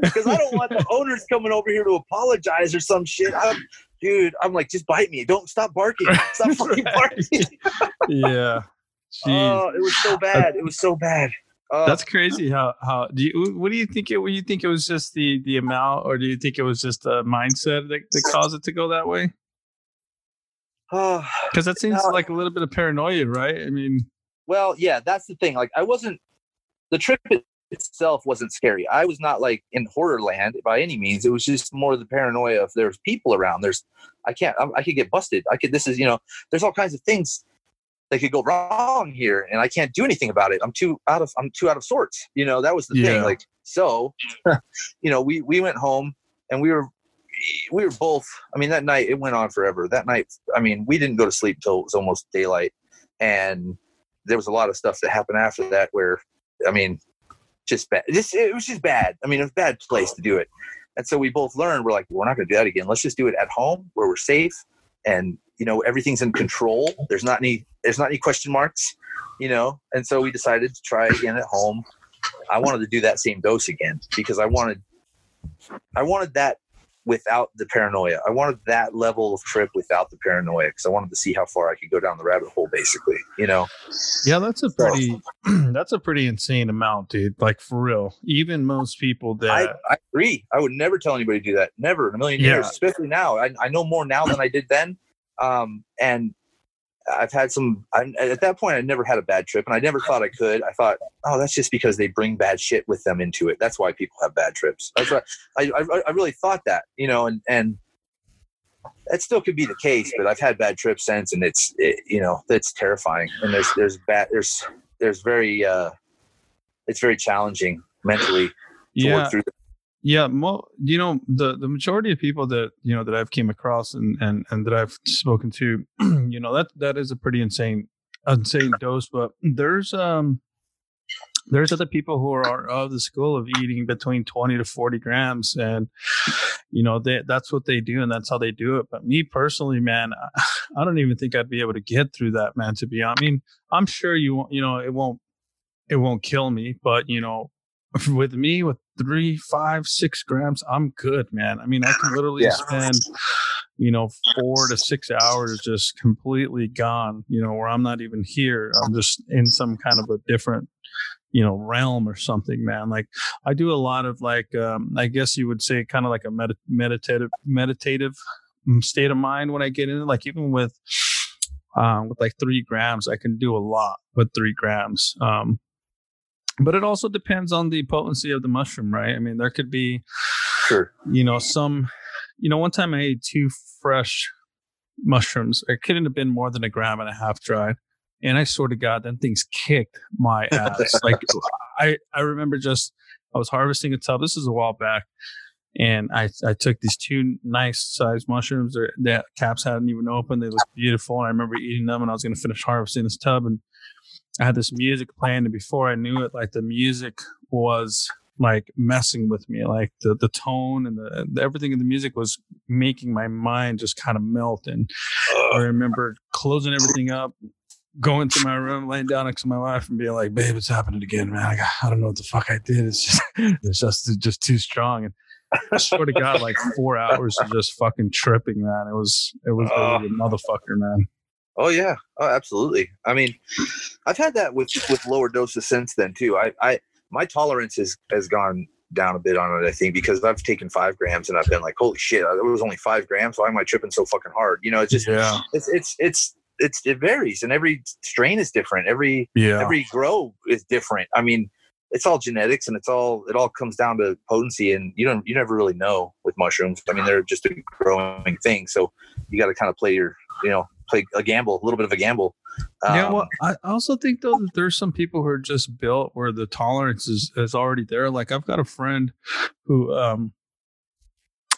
because I don't want the owners coming over here to apologize or some shit. I'm, dude, I'm like, just bite me. Don't stop barking. Stop fucking barking. yeah. Jeez. Oh, it was so bad. It was so bad. Uh, That's crazy. How how do you what do you think it? What you think it was just the the amount, or do you think it was just a mindset that, that caused it to go that way? oh, Because that seems No. like a little bit of paranoia, right? I mean, well, yeah, that's the thing. Like, I wasn't. The trip itself wasn't scary. I was not like in horror land by any means. It was just more the paranoia of there's people around. There's I can't. I, I could get busted. I could. This is you know. There's all kinds of things that could go wrong here, and I can't do anything about it. I'm too out of. I'm too out of sorts. You know. That was the Yeah. thing. Like so, you know, we we went home and we were we were both. I mean, that night it went on forever. That night, I mean, we didn't go to sleep till it was almost daylight, and there was a lot of stuff that happened after that where, I mean, just bad. Just it was just bad. I mean, it was a bad place to do it. And so we both learned we're like, we're not going to do that again. Let's just do it at home where we're safe and you know everything's in control. There's not any there's not any question marks, you know. And so we decided to try again at home. I wanted to do that same dose again because I wanted I wanted that without the paranoia. I wanted that level of trip without the paranoia because I wanted to see how far I could go down the rabbit hole basically, you know. Yeah, that's a pretty that's a pretty insane amount, dude. Like for real. Even most people that I, I agree. I would never tell anybody to do that. Never in a million Yeah. years. Especially now. I, I know more now than I did then. Um, and I've had some. I, at that point, I never had a bad trip, and I never thought I could. I thought, oh, that's just because they bring bad shit with them into it. That's why people have bad trips. That's what I, I, I really thought that, you know, and and that still could be the case. But I've had bad trips since, and it's it, you know, it's terrifying. And there's there's bad there's there's very uh, it's very challenging mentally to yeah, work through. Yeah, mo- you know the the majority of people that you know that I've came across and and and that I've spoken to, you know that that is a pretty insane insane dose. But there's um there's other people who are of the school of eating between twenty to forty grams, and you know they that's what they do and that's how they do it. But me personally, man, I, I don't even think I'd be able to get through that, man. To be honest, I mean, I'm sure you you know it won't it won't kill me, but you know with me with three, five, six grams, I'm good, man. I mean, I can literally Yeah. spend, you know, four to six hours just completely gone, you know, where I'm not even here. I'm just in some kind of a different, you know, realm or something, man. Like I do a lot of like, um, I guess you would say kind of like a med- meditative, meditative mm, state of mind when I get in. Like even with, um, with like three grams, I can do a lot with three grams. Um, but it also depends on the potency of the mushroom, right? I mean, there could be, Sure. you know, some, you know, one time I ate two fresh mushrooms. It couldn't have been more than a gram and a half dried. And I swear to God, then things kicked my ass. like I, I remember just, I was harvesting a tub. This is a while back. And I, I took these two nice sized mushrooms. Their, their caps hadn't even opened. They looked beautiful. And I remember eating them and I was going to finish harvesting this tub. And I had this music playing. And before I knew it, like the music was like messing with me. Like the, the tone and the, the everything in the music was making my mind just kind of melt. And I remember closing everything up, going to my room, laying down next to my wife, and being like, "Babe, it's happening again, man. I, got, I don't know what the fuck I did. It's just, it's just, just too strong." And I swear to God, like four hours of just fucking tripping, man. It was, it was really a motherfucker, man. Oh yeah. Oh, absolutely. I mean, I've had that with with lower doses since then too. I I my tolerance has has gone down a bit on it. I think because I've taken five grams and I've been like, holy shit, it was only five grams. Why am I tripping so fucking hard? You know, it's just yeah, it's it's it's it's it varies and every strain is different. Every yeah, every grow is different. I mean, it's all genetics and it's all it all comes down to potency and you don't you never really know with mushrooms. I mean, they're just a growing thing, so you got to kind of play your you know play a gamble, a little bit of a gamble. yeah. Um, Well, I also think though that there's some people who are just built where the tolerance is is already there. Like I've got a friend who um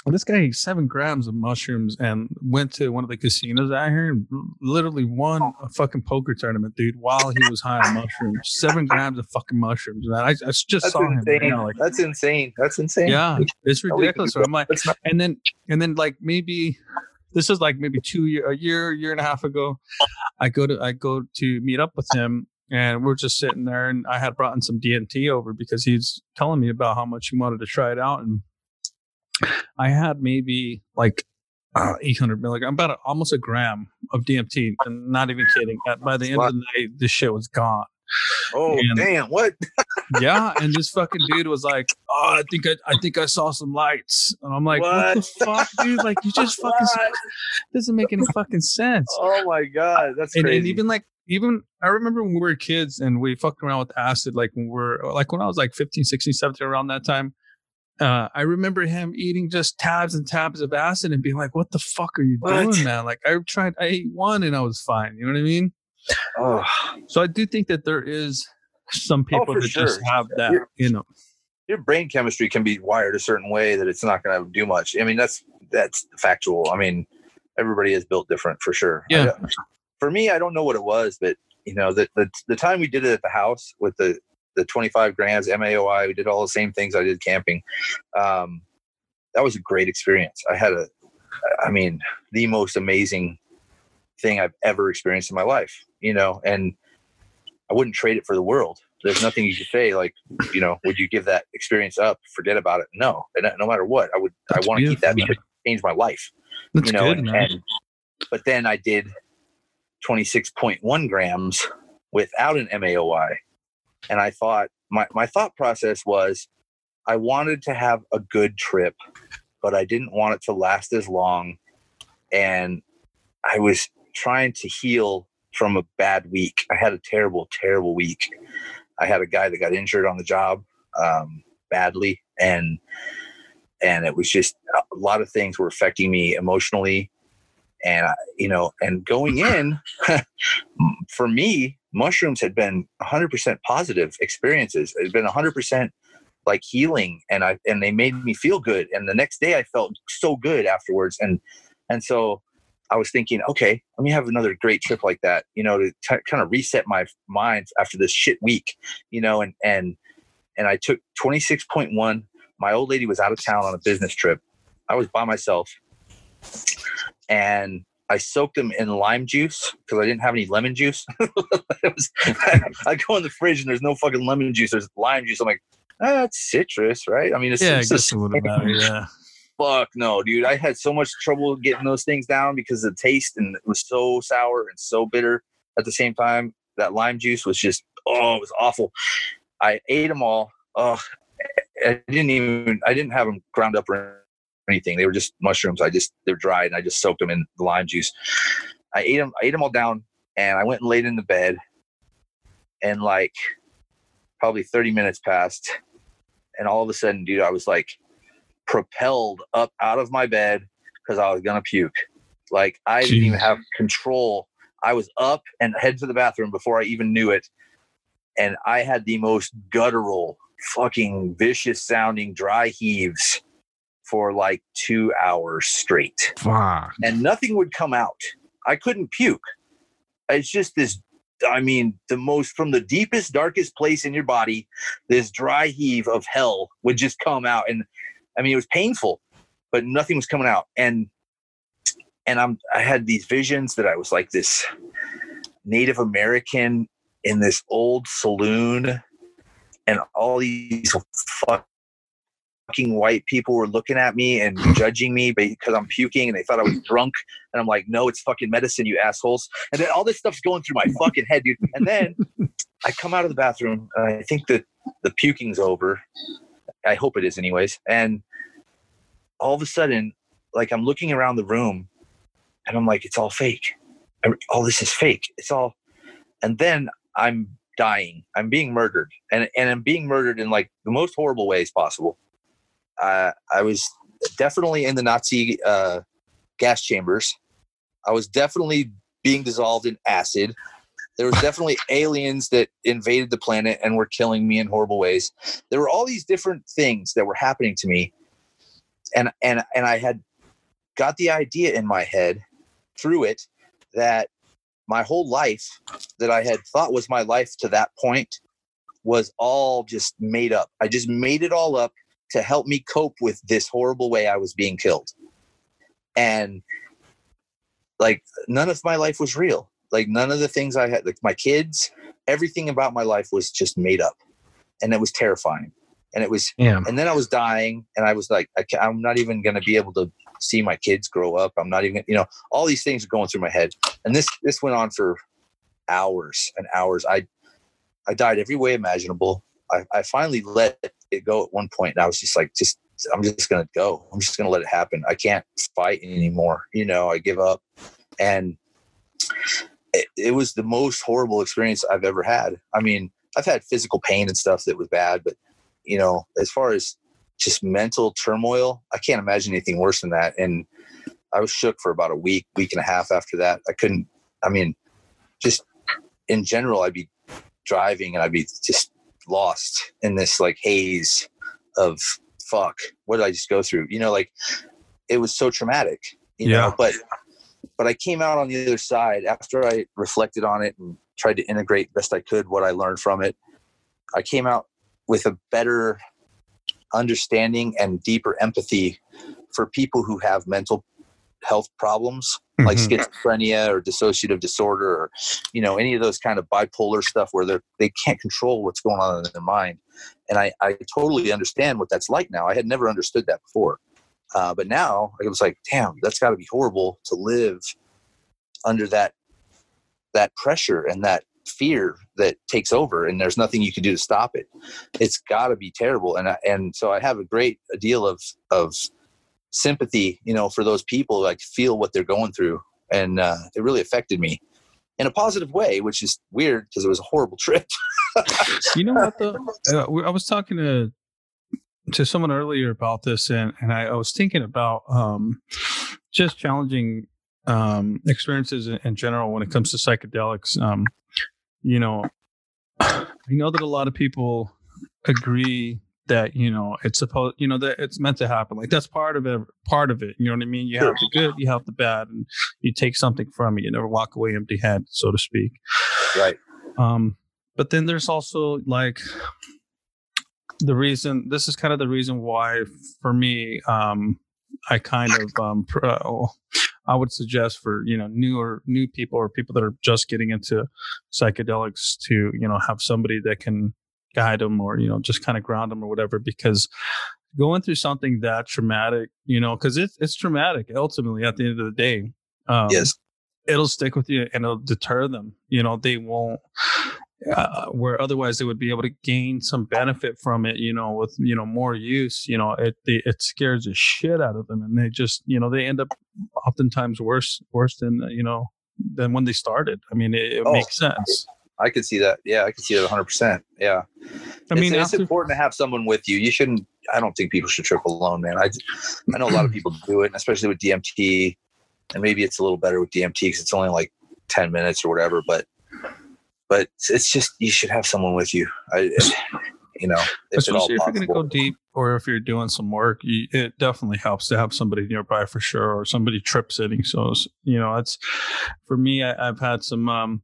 this guy ate seven grams of mushrooms and went to one of the casinos out here and literally won a fucking poker tournament, dude, while he was high on mushrooms. Seven grams of fucking mushrooms, man. I, I just that's saw him. insane. Now, like, that's insane. That's insane. yeah, it's ridiculous. I'm like, and then and then like maybe this is like maybe two year a year year and a half ago. I go to i go to meet up with him and we're just sitting there and i had brought in some dmt over because he's telling me about how much he wanted to try it out and i had maybe like uh, 800 milligram about a, almost a gram of dmt and not even kidding by the end of the night this shit was gone oh and- damn! What? yeah, and this fucking dude was like, "Oh, I think I, I think I saw some lights," and I'm like, "What, the fuck, dude? Like, you just fucking What? doesn't make any fucking sense." Oh my god, that's and, crazy. and even like even I remember when we were kids and we fucked around with acid, like when we we're like when I was like 15, 16, 17, around that time. uh, I remember him eating just tabs and tabs of acid and being like, "What the fuck are you What? doing, man?" Like I tried, I ate one and I was fine. You know what I mean? Oh, So I do think that there is some people for that just have that. You're- You know, your brain chemistry can be wired a certain way that it's not going to do much. I mean, that's that's factual. I mean, everybody is built different for sure. Yeah. for me, I don't know what it was, but you know, the, the the time we did it at the house with the the 25 grams MAOI, we did all the same things I did camping. Um, that was a great experience. I had a, I mean, the most amazing thing I've ever experienced in my life. You know, and I wouldn't trade it for the world. There's nothing you could say like, you know, would you give that experience up? Forget about it. No, and no matter what, I would. I want to keep that beautiful, because it changed my life. that's you know, good, and, man. and but then I did 26.1 grams without an MAOI, and I thought my my thought process was, I wanted to have a good trip, but I didn't want it to last as long, and I was trying to heal from a bad week. I had a terrible, terrible week. I had a guy that got injured on the job um, badly, and and it was just a lot of things were affecting me emotionally, and I, you know, and going in for me, mushrooms had been 100% positive experiences. It had been 100% like healing, and I and they made me feel good. And the next day, I felt so good afterwards, and and so I was thinking, okay, let me have another great trip like that, you know, to t- kind of reset my mind after this shit week, you know, and and and I took 26.1. My old lady was out of town on a business trip. I was by myself, and I soaked them in lime juice because I didn't have any lemon juice. was, I go in the fridge and there's no fucking lemon juice. There's lime juice. I'm like, ah, it's citrus, right? I mean, it's, yeah, I it's the guess it wouldn't matter. Yeah, fuck no, dude. I had so much trouble getting those things down because the taste and it was so sour and so bitter at the same time. That lime juice was just, oh, it was awful. I ate them all. Oh, I didn't even, I didn't have them ground up or anything. They were just mushrooms. I just, they're dried and I just soaked them in the lime juice. I ate them, I ate them all down and I went and laid in the bed and like probably 30 minutes passed. And all of a sudden, dude, I was like, propelled up out of my bed because I was gonna puke. Like I didn't even have control. I was up and head to the bathroom before I even knew it. And I had the most guttural, fucking vicious sounding dry heaves for like two hours straight. fuck. And nothing would come out. I couldn't puke. It's just this I mean, the most from the deepest, darkest place in your body, this dry heave of hell would just come out. And I mean, it was painful, but nothing was coming out. And and I'm I had these visions that I was like this Native American in this old saloon, and all these fucking white people were looking at me and judging me because I'm puking, and they thought I was drunk. And I'm like, no, it's fucking medicine, you assholes. And then all this stuff's going through my fucking head, dude. And then I come out of the bathroom, and I think that the puking's over. I hope it is, anyways. And all of a sudden, like I'm looking around the room, and I'm like, it's all fake. All this is fake. It's all. And then I'm dying. I'm being murdered, and and I'm being murdered in like the most horrible ways possible. Uh, I was definitely in the Nazi uh, gas chambers. I was definitely being dissolved in acid. There was definitely aliens that invaded the planet and were killing me in horrible ways. There were all these different things that were happening to me, and and and I had got the idea in my head through it that my whole life that I had thought was my life to that point was all just made up. I just made it all up to help me cope with this horrible way I was being killed. And like none of my life was real. Like none of the things I had, like my kids, everything about my life was just made up. And it was terrifying. And it was, Yeah. and then I was dying and I was like, I ca- I'm not even going to be able to see my kids grow up. I'm not even, you know, all these things are going through my head. And this, this went on for hours and hours. I, I died every way imaginable. I, I finally let it go at one point and I was just like, just, I'm just going to go. I'm just going to let it happen. I can't fight anymore. You know, I give up. And it, it was the most horrible experience I've ever had. I mean, I've had physical pain and stuff that was bad, but you know, as far as just mental turmoil. I can't imagine anything worse than that. And I was shook for about a week, week and a half after that. I couldn't, I mean, just in general, I'd be driving and I'd be just lost in this like haze of fuck, what did I just go through? You know, like it was so traumatic, you yeah. know, but, but I came out on the other side after I reflected on it and tried to integrate best I could what I learned from it. I came out with a better understanding and deeper empathy for people who have mental health problems mm-hmm. like schizophrenia or dissociative disorder or you know any of those kind of bipolar stuff where they they can't control what's going on in their mind and I, I totally understand what that's like now i had never understood that before uh, but now it was like damn that's got to be horrible to live under that that pressure and that fear that takes over and there's nothing you can do to stop it it's got to be terrible and I, and so i have a great deal of of sympathy, you know, for those people, like feel what they're going through. And uh, it really affected me in a positive way, which is weird because it was a horrible trip. you know what though? Uh, I was talking to to someone earlier about this, and and I, I was thinking about um, just challenging um, experiences in, in, general when it comes to psychedelics. Um, you know, I know that a lot of people agree that you know it's supposed you know that it's meant to happen. Like that's part of it part of it. You know what i mean? You have the good you have the bad and you take something from it. You never walk away empty handed so to speak. Right. Um but then there's also like the reason this is kind of the reason why for me um i kind of um pro, i would suggest for you know newer new people or people that are just getting into psychedelics to you know have somebody that can guide them or you know just kind of ground them or whatever because going through something that traumatic you know because it's it's traumatic ultimately at the end of the day um, yes. it'll stick with you and it'll deter them you know they won't uh, where otherwise they would be able to gain some benefit from it you know with you know more use you know it it scares the shit out of them and they just you know they end up oftentimes worse worse than you know than when they started i mean it, it oh. makes sense I could see that. Yeah, I could see that 100. percent Yeah. I mean, it's, after- it's, important to have someone with you. You shouldn't. I don't think people should trip alone, man. I I know a lot of people do it, especially with DMT, and maybe it's a little better with DMT because it's only like 10 minutes or whatever. But but it's just you should have someone with you. I, you know, especially if you're going to go deep or if you're doing some work, you, it definitely helps to have somebody nearby for sure, or somebody trip sitting. So you know, it's for me. I, have had some um,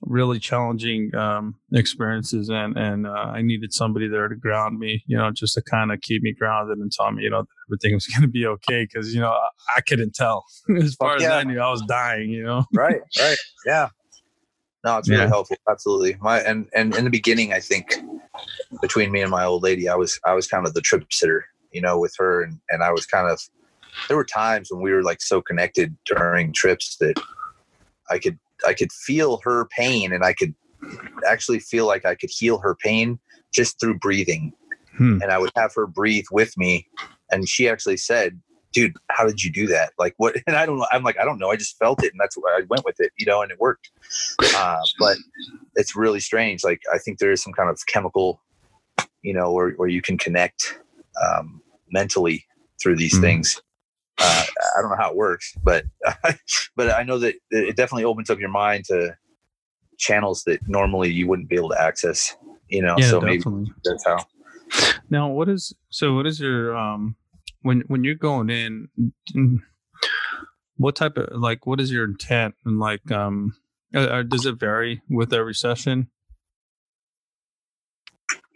really challenging um, experiences and and uh, I needed somebody there to ground me, you know, just to kind of keep me grounded and tell me, you know, that everything was going to be okay because you know I, I, couldn't tell as far yeah. as I knew I was dying, you know. right, right, yeah. No, it's really yeah. helpful. Absolutely. My and and in the beginning, I think between me and my old lady, I was I was kind of the trip sitter, you know, with her, and and I was kind of. There were times when we were like so connected during trips that I could I could feel her pain and I could actually feel like I could heal her pain just through breathing. Hmm. And I would have her breathe with me. And she actually said, dude, how did you do that? Like what? And I don't know. I'm like, I don't know. I just felt it and that's where I went with it, you know, and it worked. Uh, but it's really strange. Like I think there is some kind of chemical, you know, where, where you can connect um, mentally through these hmm. things. Uh, I don't know how it works, but but I know that it definitely opens up your mind to channels that normally you wouldn't be able to access. You know, yeah, so definitely. maybe that's how. Now, what is so? What is your um when when you're going in? Mm, what type of like what is your intent and like um uh, uh, does it vary with every session?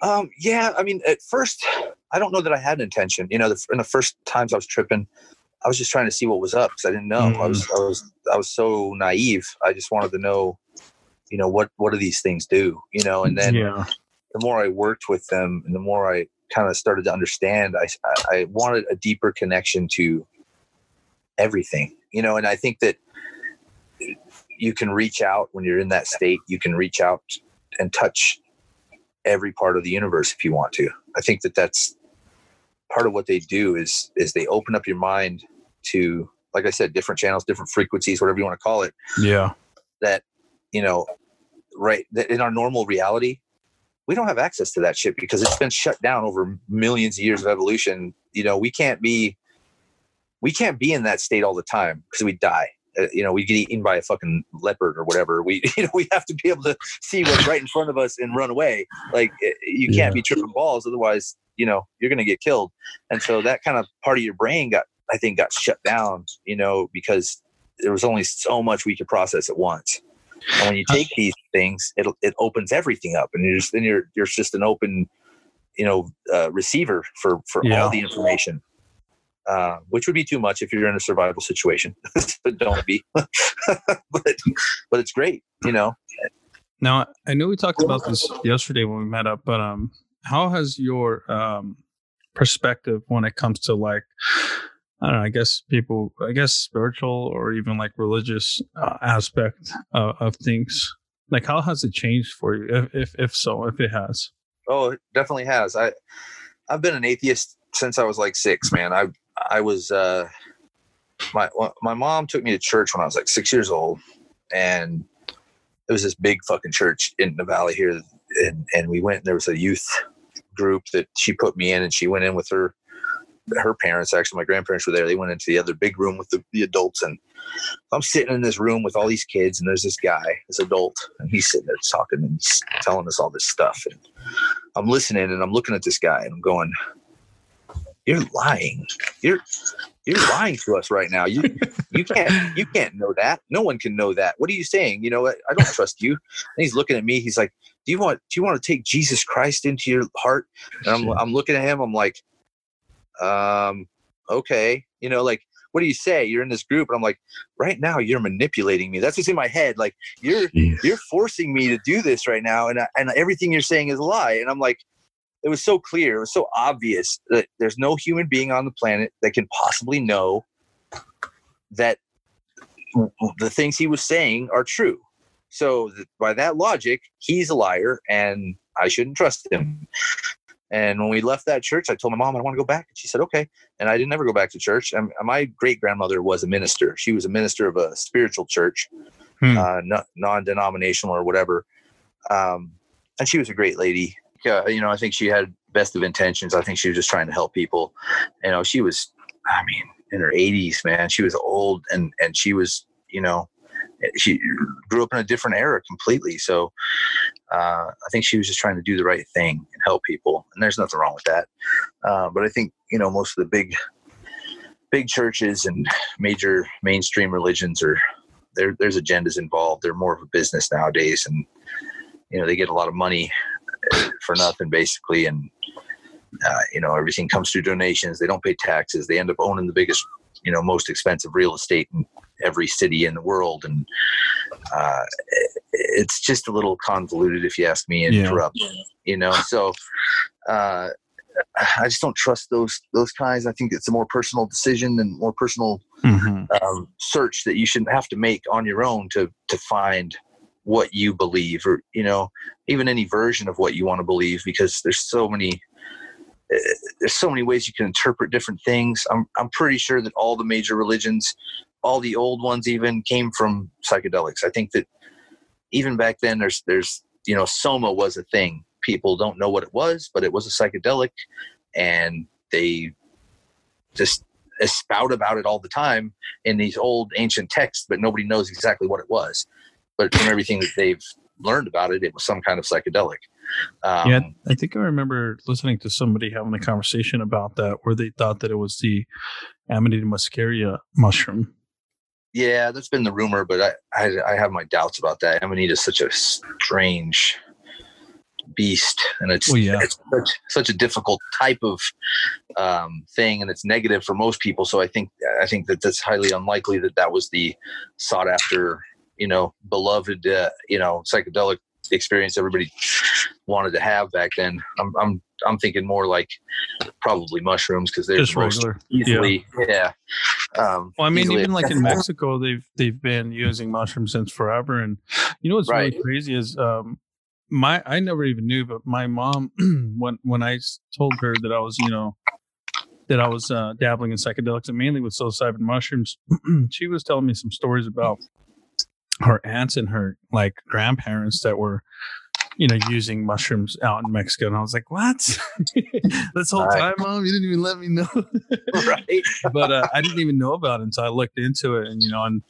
Um, yeah, I mean, at first, I don't know that I had an intention. You know, the, in the first times I was tripping, I was just trying to see what was up because I didn't know. Mm. I was I was I was so naive. I just wanted to know, you know, what what do these things do? You know, and then yeah. the more I worked with them, and the more I kind of started to understand, I I wanted a deeper connection to everything. You know, and I think that you can reach out when you're in that state. You can reach out and touch every part of the universe if you want to. I think that that's part of what they do is is they open up your mind to like i said different channels different frequencies whatever you want to call it yeah that you know right that in our normal reality we don't have access to that shit because it's been shut down over millions of years of evolution. You know, we can't be we can't be in that state all the time because we die. Uh, you know, we get eaten by a fucking leopard or whatever. We you know we have to be able to see what's right in front of us and run away. Like you can't yeah. be tripping balls, otherwise you know you're gonna get killed. And so that kind of part of your brain got I think got shut down. You know because there was only so much we could process at once. And when you take these things, it it opens everything up, and you're just, then you're you're just an open, you know, uh, receiver for for yeah. all the information. Uh, which would be too much if you're in a survival situation, but don't be. but but it's great, you know. Now I know we talked about this yesterday when we met up, but um, how has your um perspective when it comes to like I don't know. I guess people, I guess spiritual or even like religious uh, aspect uh, of things. Like, how has it changed for you, if, if if so, if it has? Oh, it definitely has. I I've been an atheist since I was like six. Man, I I was uh, my my mom took me to church when I was like six years old, and it was this big fucking church in the valley here, and and we went. And there was a youth group that she put me in, and she went in with her her parents, actually, my grandparents were there. They went into the other big room with the, the adults. And I'm sitting in this room with all these kids, and there's this guy, this adult, and he's sitting there talking and telling us all this stuff. And I'm listening and I'm looking at this guy and I'm going, You're lying. You're you're lying to us right now. You you can't you can't know that. No one can know that. What are you saying? You know, I, I don't trust you. And he's looking at me. He's like, Do you want do you want to take Jesus Christ into your heart? And I'm I'm looking at him. I'm like, um, okay, you know, like, what do you say? You're in this group, and I'm like, right now you're manipulating me. That's what's in my head. Like you're you're forcing me to do this right now, and I, and everything you're saying is a lie. And I'm like, it was so clear, it was so obvious that there's no human being on the planet that can possibly know that the things he was saying are true. So by that logic, he's a liar, and I shouldn't trust him. And when we left that church, I told my mom I want to go back, and she said, "Okay." And I didn't ever go back to church. And my great grandmother was a minister. She was a minister of a spiritual church, hmm. uh, non-denominational or whatever. Um, and she was a great lady. Uh, you know, I think she had best of intentions. I think she was just trying to help people. You know, she was, I mean, in her 80s, man. She was old, and and she was, you know, she grew up in a different era completely. So uh, I think she was just trying to do the right thing and help people, and there's nothing wrong with that. Uh, but I think you know most of the big big churches and major mainstream religions are there. There's agendas involved. They're more of a business nowadays, and you know they get a lot of money uh, for nothing basically, and uh, you know everything comes through donations. They don't pay taxes. They end up owning the biggest, you know, most expensive real estate in every city in the world, and uh, it's just a little convoluted, if you ask me, and yeah. corrupt. You know, so uh, I just don't trust those those kinds. I think it's a more personal decision and more personal mm-hmm. um, search that you shouldn't have to make on your own to to find what you believe, or you know, even any version of what you want to believe, because there's so many eh, there's so many ways you can interpret different things. I'm I'm pretty sure that all the major religions all the old ones even came from psychedelics. I think that even back then, there's there's you know soma was a thing. People don't know what it was, but it was a psychedelic, and they just spout about it all the time in these old ancient texts, but nobody knows exactly what it was. But from everything that they've learned about it, it was some kind of psychedelic. Um, yeah, I think I remember listening to somebody having a conversation about that, where they thought that it was the Amanita muscaria mushroom yeah, that's been the rumor, but I, I, I have my doubts about that. Amanita is such a strange beast, and it's, well, yeah. it's such, such, a difficult type of um, thing, and it's negative for most people. So I think I think that that's highly unlikely that that was the sought after, you know, beloved, uh, you know, psychedelic experience everybody wanted to have back then. I'm I'm I'm thinking more like probably mushrooms because they're Just regular. easily yeah. yeah. Um, well, I mean, even like in Mexico, they've they've been using mushrooms since forever, and you know what's right. really crazy is um, my I never even knew, but my mom when when I told her that I was you know that I was uh, dabbling in psychedelics and mainly with psilocybin mushrooms, she was telling me some stories about her aunts and her like grandparents that were you know, using mushrooms out in Mexico. And I was like, what? this whole Right. time, mom, you didn't even let me know. right. but uh, I didn't even know about it until I looked into it. And, you know, and,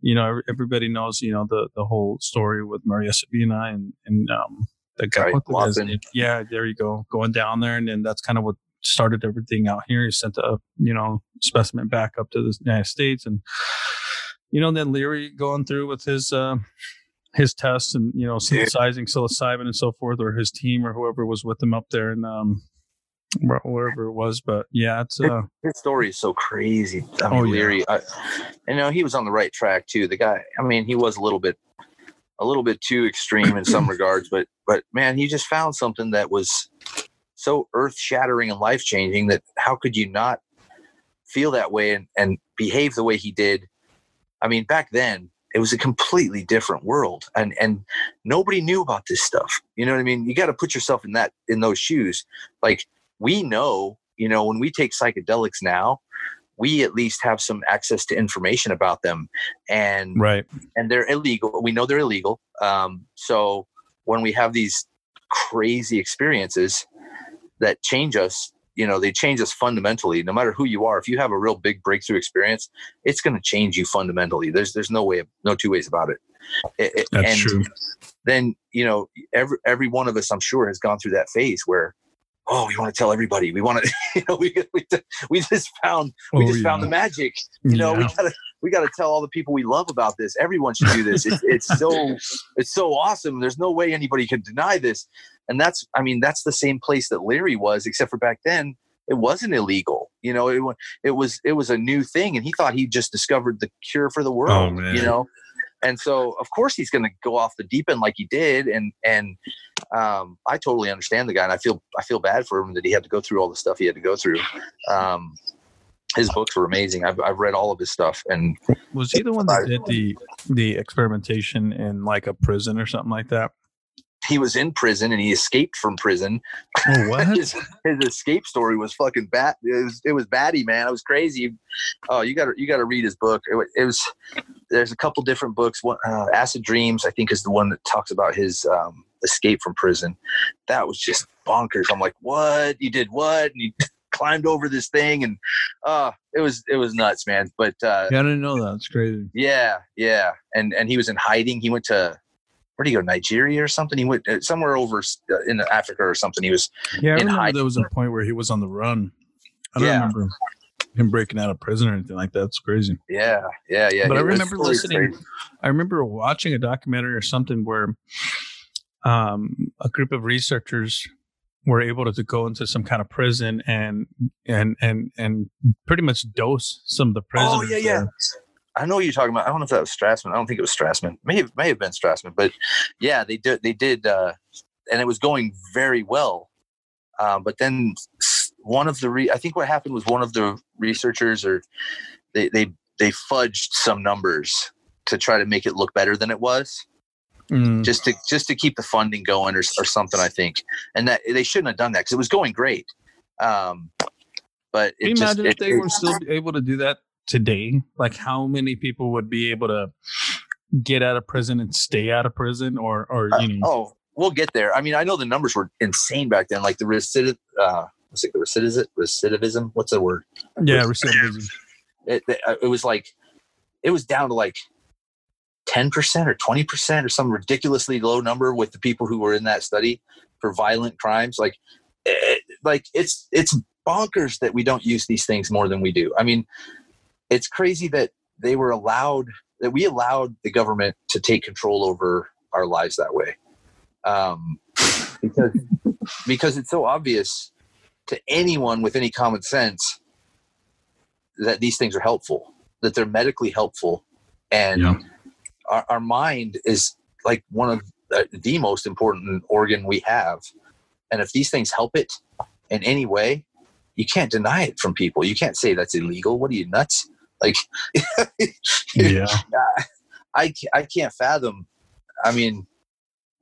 you know, everybody knows, you know, the, the whole story with Maria Sabina and, and, um, the guy, Right, the guy's Wasson. name? yeah, there you go, going down there. And then that's kind of what started everything out here. He sent a, you know, specimen back up to the United States. And, you know, then Leary going through with his, uh, his tests and you know synthesizing psilocybin and so forth, or his team or whoever was with him up there and um where- wherever it was. But yeah, it's uh His story is so crazy. I mean, Oh, yeah. I, you know, he was on the right track too. The guy, I mean, he was a little bit, a little bit too extreme in some regards, but, but man, he just found something that was so earth shattering and life changing that how could you not feel that way and, and behave the way he did? I mean, back then it was a completely different world and, and nobody knew about this stuff. You know what I mean? You got to put yourself in that, in those shoes. Like we know, you know, when we take psychedelics now, we at least have some access to information about them and right. and they're illegal. We know they're illegal. Um, so when we have these crazy experiences that change us, you know, they change us fundamentally. No matter who you are, if you have a real big breakthrough experience, it's going to change you fundamentally. There's there's no way, no two ways about it. It- That's and true. then you know, every every one of us, I'm sure, has gone through that phase where. Oh, we want to tell everybody. We want to, you know, we we, we just found we Oh, just found the magic. You know we gotta we gotta tell all the people we love about this. Everyone should do this. It's, it's so it's so awesome. There's no way anybody can deny this. And that's i mean that's the same place that leary was except for back then it wasn't illegal. You know it, it was it was a new thing and he thought he just discovered the cure for the world Oh, you know and so of course he's going to go off the deep end like he did and and um, i totally understand the guy and i feel i feel bad for him that he had to go through all the stuff he had to go through um, his books were amazing i've, I've read all of his stuff and Was he the one that did the the experimentation in like a prison or something like that? He was in prison and he escaped from prison Oh what? his, his escape story was fucking bad. It was it was batty, man. It was crazy. Oh, you got to you got to read his book. It, it was there's a couple different books. One, uh, Acid Dreams, I think, is the one that talks about his um, escape from prison. That was just bonkers. I'm like, what? You did what? And he climbed over this thing, and uh, it was it was nuts, man. But uh, yeah, I didn't know that. It's crazy. yeah, yeah, and and he was in hiding. He went to where did he go? Nigeria or something. He went uh, somewhere over uh, in Africa or something. He was Yeah, I remember hiding. there was a point where he was on the run. I don't Yeah. remember him breaking out of prison or anything like that. It's crazy. Yeah, yeah, yeah. But I remember listening- crazy. I remember watching a documentary or something where um, a group of researchers were able to, to go into some kind of prison and and and and pretty much dose some of the prisoners. Oh yeah, yeah. there. I know what you're talking about. I don't know if that was Strassman. I don't think it was Strassman. May have, may have been Strassman, but yeah, they did. They did, uh, and it was going very well. Um, but then one of the re- I think what happened was one of the researchers or they they they fudged some numbers to try to make it look better than it was. Mm. just to just to keep the funding going or, or something i think and that they shouldn't have done that because it was going great um but Can you just imagine it, if they it- were still able to do that today? Like how many people would be able to get out of prison and stay out of prison, or or uh, you know? oh we'll get there i mean i know the numbers were insane back then like the recidiv uh what's it the recidivism recidivism what's the word yeah, recidivism. it, uh, it was like it was down to like 10% or 20% or some ridiculously low number with the people who were in that study for violent crimes like it, like it's it's bonkers that we don't use these things more than we do i mean it's crazy that they were allowed that we allowed the government to take control over our lives that way. Um, because because it's so obvious to anyone with any common sense that these things are helpful that they're medically helpful. And Yeah. our, our mind is like one of the, the most important organ we have. And if these things help it in any way you can't deny it from people. You can't say that's illegal. What are you nuts like Yeah, I, I can't fathom i mean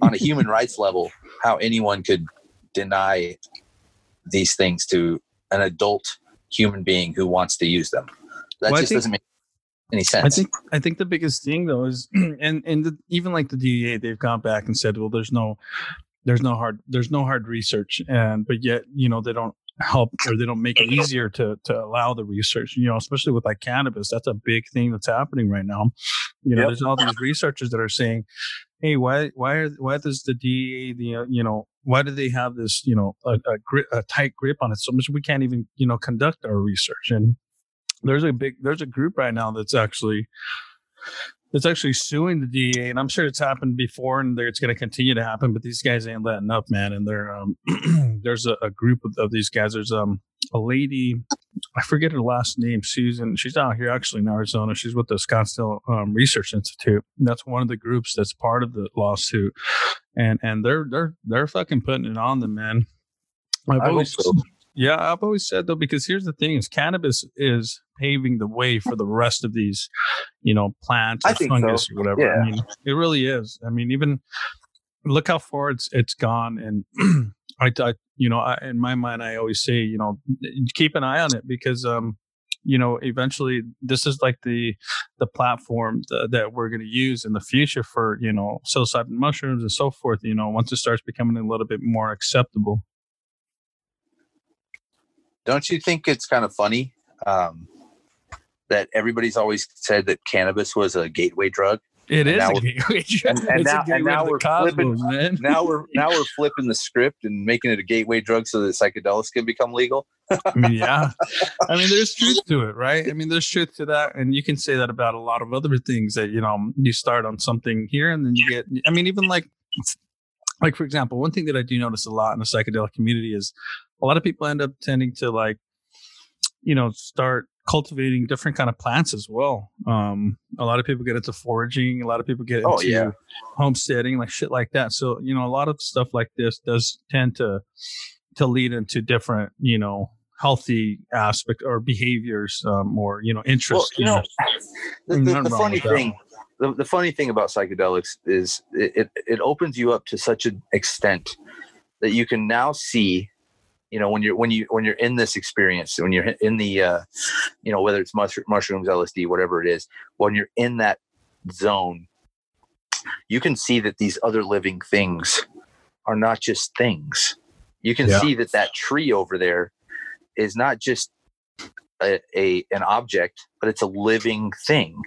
on a human rights level how anyone could deny these things to an adult human being who wants to use them. That Well, just think- doesn't make any sense. I think I think the biggest thing though is, and and the, even like the DEA, they've gone back and said, well, there's no there's no hard there's no hard research and but yet you know they don't help or they don't make it easier to to allow the research you know especially with like cannabis that's a big thing that's happening right now. You know yep. there's all these researchers that are saying hey why why are, why does the DEA the uh, you know why do they have this you know a, a, grip, a tight grip on it so much we can't even you know conduct our research? And there's a big there's a group right now that's actually that's actually suing the DEA, and I'm sure it's happened before, and it's going to continue to happen. But these guys ain't letting up, man. And they're um, there's a, a, group of, of, these guys. There's um a lady, I forget her last name, Susan. She's out here actually in Arizona. She's with the Scottsdale um, Research Institute. That's one of the groups that's part of the lawsuit, and and they're they're they're fucking putting it on them, man. I've always, so. Yeah, I've always said though, because here's the thing: is cannabis is paving the way for the rest of these, you know, plants or fungus so. or whatever. Yeah. I mean, it really is. I mean, even look how far it's it's gone, and I, I, you know, I, in my mind, I always say, you know, keep an eye on it because, um, you know, eventually this is like the the platform th- that we're going to use in the future for, you know, psilocybin mushrooms and so forth. You know, once it starts becoming a little bit more acceptable. Don't you think it's kind of funny um, that everybody's always said that cannabis was a gateway drug? It is a gateway drug. And, and now, and now we're cosmos, flipping. Man. Now we're now we're flipping the script and making it a gateway drug so that psychedelics can become legal. yeah, I mean, there's truth to it, right? I mean, there's truth to that, and you can say that about a lot of other things. That you know, you start on something here, and then you get. I mean, even like like for example, one thing that I do notice a lot in the psychedelic community is a lot of people end up tending to like, you know, start cultivating different kind of plants as well. Um, a lot of people get into foraging. A lot of people get oh, into yeah. homesteading, like shit like that. So you know, a lot of stuff like this does tend to to lead into different, you know, healthy aspect or behaviors um, or you know interest. Well, you know, the, the, the funny thing. The, the funny thing about psychedelics is it, it, it opens you up to such an extent that you can now see you know when you're when you when you're in this experience when you're in the uh you know whether it's mushrooms lsd whatever it is when you're in that zone you can see that these other living things are not just things. You can yeah. see that that tree over there is not just a, a an object but it's a living thing.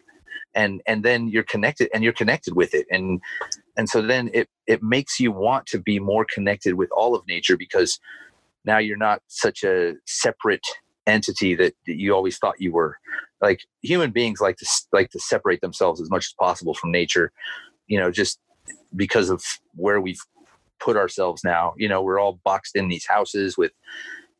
And and then you're connected and you're connected with it. And and so then it it makes you want to be more connected with all of nature because now you're not such a separate entity that, that you always thought you were. Like human beings like to like to separate themselves as much as possible from nature you know just because of where we've put ourselves now. You know we're all boxed in these houses with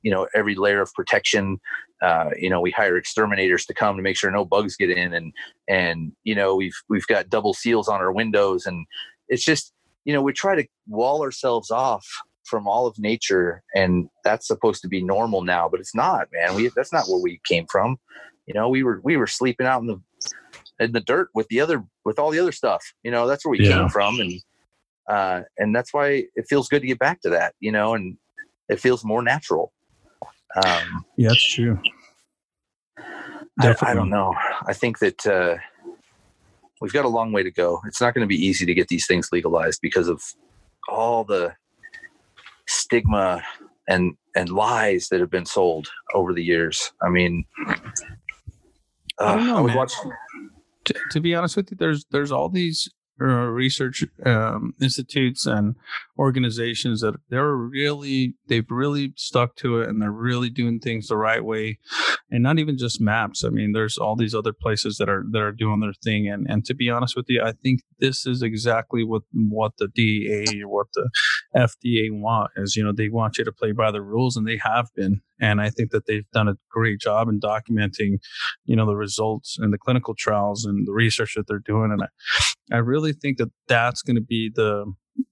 you know every layer of protection. Uh, you know we hire exterminators to come to make sure no bugs get in and and you know we've we've got double seals on our windows. And it's just you know we try to wall ourselves off from all of nature and that's supposed to be normal now but it's not man. We that's not where we came from. You know we were we were sleeping out in the in the dirt with the other with all the other stuff. You know that's where we yeah. came from and uh and that's why it feels good to get back to that you know and it feels more natural. Um yeah that's true. I, I, don't know. I think that uh we've got a long way to go. It's not going to be easy to get these things legalized because of all the stigma and and lies that have been sold over the years. I mean, uh, I, know, I was watching. To, to, be honest with you, there's there's all these research um, institutes and organizations that they're really they've really stuck to it and they're really doing things the right way. And not even just MAPS. I mean there's all these other places that are that are doing their thing. And and to be honest with you i think this is exactly what what the DEA or what the FDA want is you know they want you to play by the rules and they have been and I think that they've done a great job in documenting you know the results and the clinical trials and the research that they're doing. And I, I really think that that's going to be the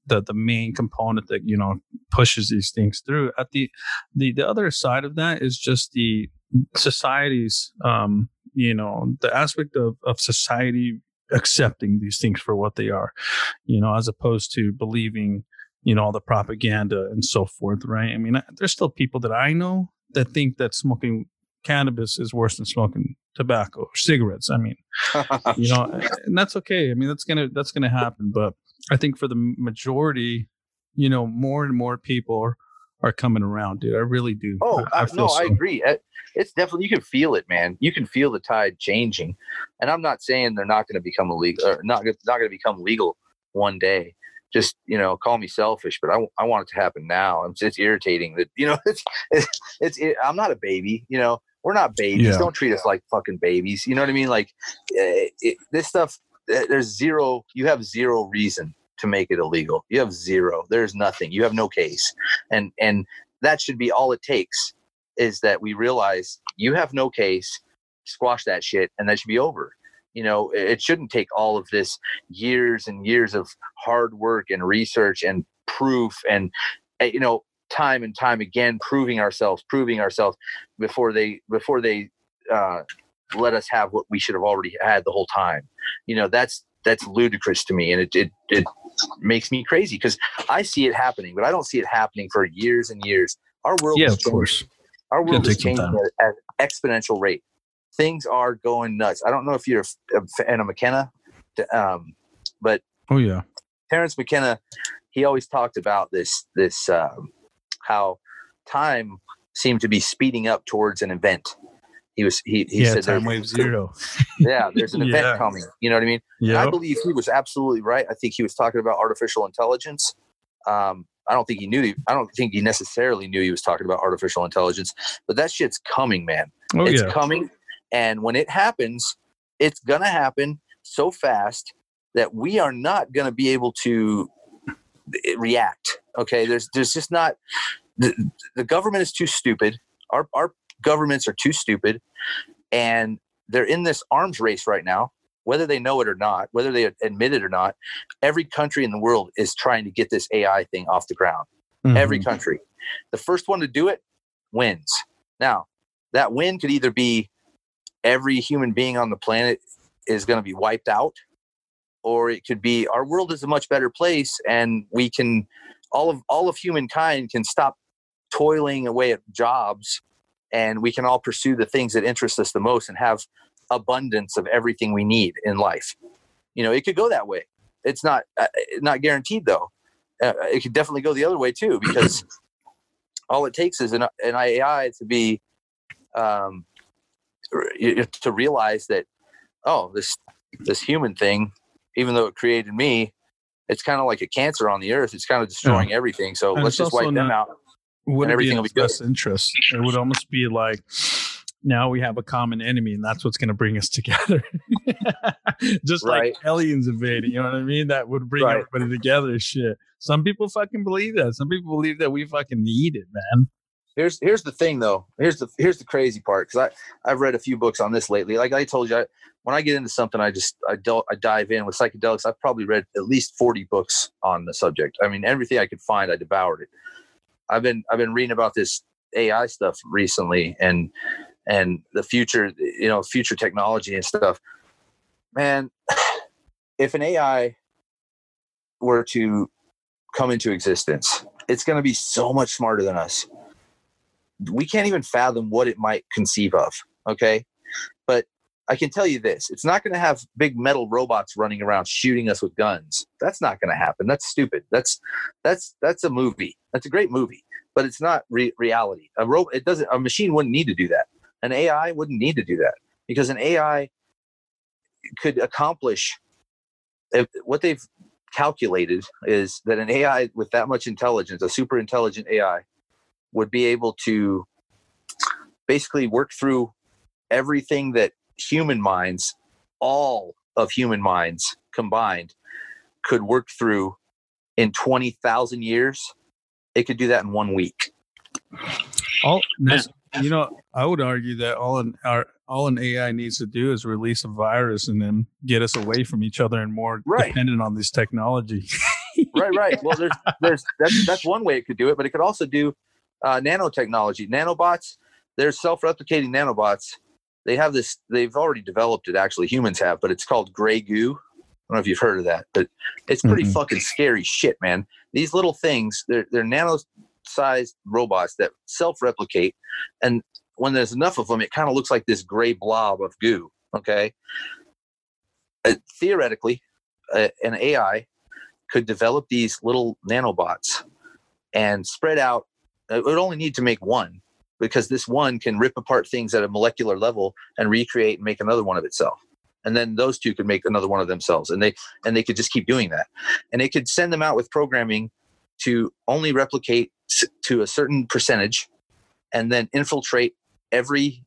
the the main component that you know pushes these things through. At the the the other side of that is just the society's um you know the aspect of of society accepting these things for what they are you know as opposed to believing you know all the propaganda and so forth right? I mean there's still people that i know that think that smoking cannabis is worse than smoking tobacco or cigarettes i mean you know and that's okay i mean that's gonna that's gonna happen but I think for the majority, you know, more and more people are, are coming around, dude. I really do. Oh, I, I, feel no, so. I agree. It- It's definitely you can feel it, man. You can feel the tide changing, and I'm not saying they're not going to become illegal or not not going to become legal one day. Just you know, call me selfish, but I, I want it to happen now. It's, it's irritating that you know it's it's, it's it, I'm not a baby. You know, we're not babies. Yeah. Don't treat us like fucking babies. You know what I mean? Like eh, it, this stuff. eh, There's zero. You have zero reason to make it illegal. You have zero. There's nothing. You have no case, and and that should be all it takes is that we realize you have no case, squash that shit, and that should be over. You know, it shouldn't take all of this years and years of hard work and research and proof and uh, you know time and time again proving ourselves, proving ourselves before they before they uh, let us have what we should have already had the whole time. You know, that's that's ludicrous to me, and it it, it makes me crazy because I see it happening, but I don't see it happening for years and years. Our world Yeah, is of changing course. our world is changing at, at an exponential rate. Things are going nuts. I don't know if you're a fan of McKenna, um, but Oh yeah. Terence McKenna, he always talked about this this um, how time seemed to be speeding up towards an event. He was he, he yeah, said time wave zero. Yeah, there's an event Yeah. coming. You know what I mean? And I believe he was absolutely right. I think he was talking about artificial intelligence. Um, I don't think he knew. I don't think he necessarily knew he was talking about artificial intelligence, but that shit's coming, man Oh it's yeah. coming and when it happens it's going to happen so fast that we are not going to be able to eh, react okay there's there's just not the, the government is too stupid our our governments are too stupid and they're in this arms race right now whether they know it or not whether they admit it or not every country in the world is trying to get this ai thing off the ground every Mhm. country. The first one to do it wins. Now, that win could either be every human being on the planet is going to be wiped out, or it could be our world is a much better place and we can all of all of humankind can stop toiling away at jobs and we can all pursue the things that interest us the most and have abundance of everything we need in life. You know, it could go that way. It's not uh, not guaranteed though uh, it could definitely go the other way too because all it takes is an, an AI to be um, to realize that oh this this human thing even though it created me it's kind of like a cancer on the earth it's kind of destroying everything so And let's just wipe them out Would it be everything will be good. best interest? It would almost be like now we have a common enemy, and that's what's going to bring us together. Just Right. like aliens invading, you know what I mean? That would bring Right. everybody together. Shit. Some people fucking believe that. Some people believe that we fucking need it, man. Here's here's the thing though. Here's the here's the crazy part because i i've read a few books on this lately. Like i told you I, when i get into something i just I, del- I dive in with psychedelics. I've probably read at least 40 books on the subject. I mean everything i could find i devoured it. I've been i've been reading about this ai stuff recently and and the future you know future technology and stuff. Man if an ai were to come into existence it's going to be so much smarter than us we can't even fathom what it might conceive of okay? But i can tell you this it's not going to have big metal robots running around shooting us with guns. That's not going to happen. That's stupid. That's that's that's a movie. That's a great movie but it's not re- reality. A robot, it doesn't a machine wouldn't need to do that. An ai wouldn't need to do that because an ai could accomplish what they've calculated is that an ai with that much intelligence a super intelligent ai would be able to basically work through everything that human minds, all of human minds combined, could work through in 20,000 years. It could do that in one week. All you know, I would argue that all an our all an AI needs to do is release a virus and then get us away from each other and more Right. dependent on this technology. right, right. Well, there's, there's, that's, that's one way it could do it, but it could also do uh, nanotechnology. Nanobots, they're self-replicating nanobots. They have this, they've already developed it, actually, humans have, but it's called gray goo. I don't know if you've heard of that, but it's pretty Mhm. fucking scary shit, man. These little things, they're, they're nano-sized robots that self-replicate, and when there's enough of them, it kind of looks like this gray blob of goo. Okay, uh, theoretically, uh, an AI could develop these little nanobots and spread out. It would only need to make one because this one can rip apart things at a molecular level and recreate and make another one of itself. And then those two could make another one of themselves and they and they could just keep doing that. And they could send them out with programming to only replicate to a certain percentage and then infiltrate every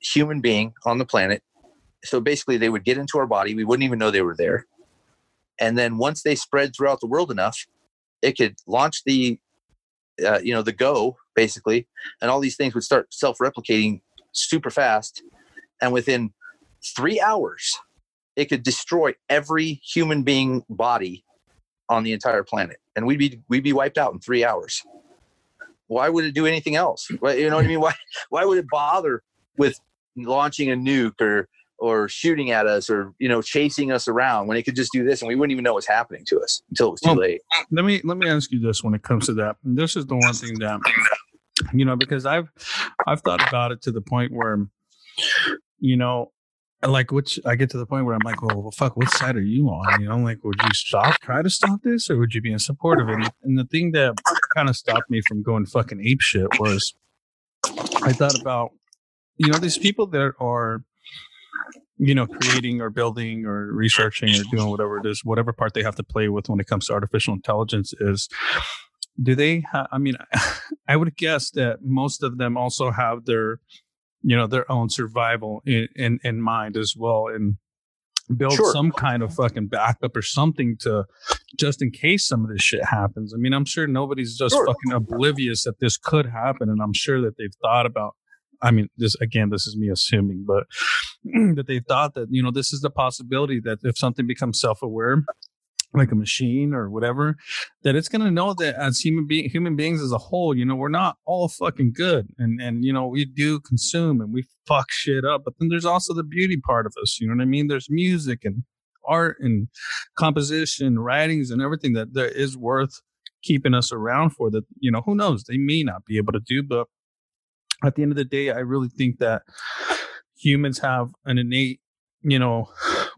human being on the planet. So basically they would get into our body. We wouldn't even know they were there. And then once they spread throughout the world enough it could launch the uh, you know the go basically and all these things would start self-replicating super fast and within three hours it could destroy every human being body on the entire planet and we'd be we'd be wiped out in three hours. Why would it do anything else? You know what i mean? Why why would it bother with launching a nuke or or shooting at us or you know chasing us around when it could just do this and we wouldn't even know what's happening to us until it was too well, late uh, let me let me ask you this when it comes to that this is the one thing that you know because i've i've thought about it to the point where you know like which I get to the point where I'm like, well, well, fuck, what side are you on? You know, like, would you stop, try to stop this, or would you be in support of it? And the thing that kind of stopped me from going fucking ape shit was I thought about, you know, these people that are, you know, creating or building or researching or doing whatever it is, whatever part they have to play with when it comes to artificial intelligence is. Do they? Ha- I mean, I would guess that most of them also have their you know their own survival in in, in mind as well and build sure. some kind of fucking backup or something to just in case some of this shit happens. I mean, I'm sure nobody's just sure. fucking oblivious that this could happen, and I'm sure that they've thought about. I mean, this again, this is me assuming, but that they've thought that you know this is the possibility that if something becomes self-aware, like a machine or whatever, that it's going to know that as human being, human beings as a whole, you know, we're not all fucking good, and and you know we do consume and we fuck shit up, but then there's also the beauty part of us. You know what I mean? There's music and art and composition, writings, and everything that there is worth keeping us around for. That you know, who knows? They may not be able to do, but at the end of the day, I really think that humans have an innate you know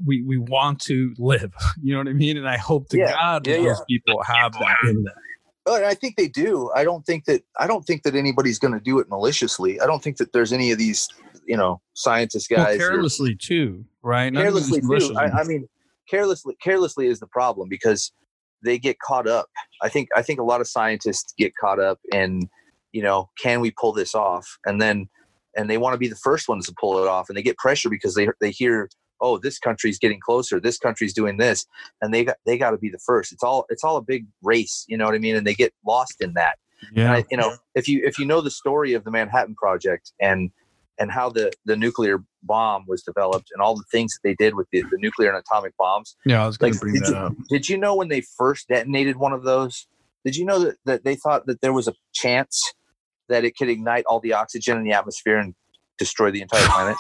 we we want to live you know what i mean and i hope to yeah. god yeah, those yeah. people have that in them oh, well, I think they do. I don't think that I don't think that anybody's going to do it maliciously. I don't think that there's any of these, you know, scientist guys well, carelessly or, too, right? Not carelessly too. I, I, mean, carelessly carelessly is the problem because they get caught up. I think I think a lot of scientists get caught up in, you know, can we pull this off? And then and they want to be the first ones to pull it off and they get pressure because they they hear oh this country's getting closer this country's doing this and they got they got to be the first. It's all it's all a big race you know what i mean? And they get lost in that. Yeah. I, you know if you if you know the story of the manhattan project and and how the the nuclear bomb was developed and all the things that they did with the, the nuclear and atomic bombs yeah i was going like, to bring that you, up. did you know when they first detonated one of those? Did you know that, that they thought that there was a chance that it could ignite all the oxygen in the atmosphere and destroy the entire planet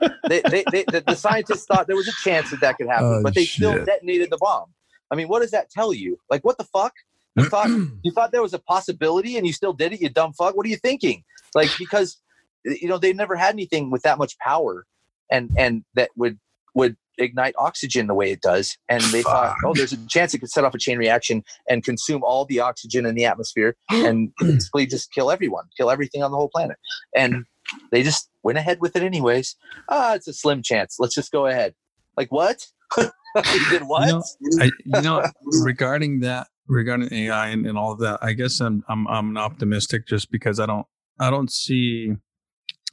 they, they, they, the, the, scientists thought there was a chance that that could happen, oh, but they shit. still detonated the bomb. I mean, what does that tell you? Like, what the fuck? You thought you thought there was a possibility, and you still did it. You dumb fuck. What are you thinking? Like, because you know they never had anything with that much power, and and that would would ignite oxygen the way it does. And they fuck. thought, oh, there's a chance it could set off a chain reaction and consume all the oxygen in the atmosphere and basically just kill everyone, kill everything on the whole planet. And they just went ahead with it anyways. Ah, it's a slim chance. Let's just go ahead. Like what? you did what? You know, I, you know regarding that, regarding AI and, and all of that, I guess I'm I'm I'm optimistic just because I don't I don't see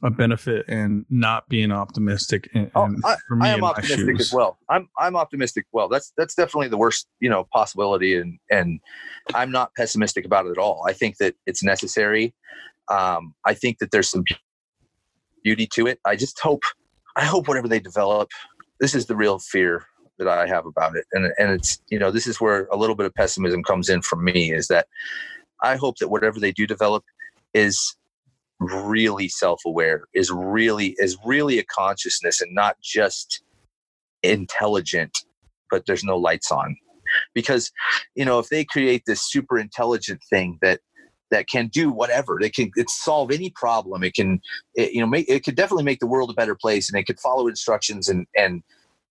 a benefit in not being optimistic. And, oh, I, for me, I am optimistic as well. I'm I'm optimistic. Well, that's that's definitely the worst you know possibility, and and I'm not pessimistic about it at all. I think that it's necessary. Um, I think that there's some beauty to it. I just hope, I hope whatever they develop, this is the real fear that I have about it. And, and it's, you know, this is where a little bit of pessimism comes in from me is that I hope that whatever they do develop is really self-aware, is really, is really a consciousness and not just intelligent, but there's no lights on. Because, you know, if they create this super intelligent thing that that can do whatever. It can it solve any problem. It can it, you know make it could definitely make the world a better place, and it could follow instructions and and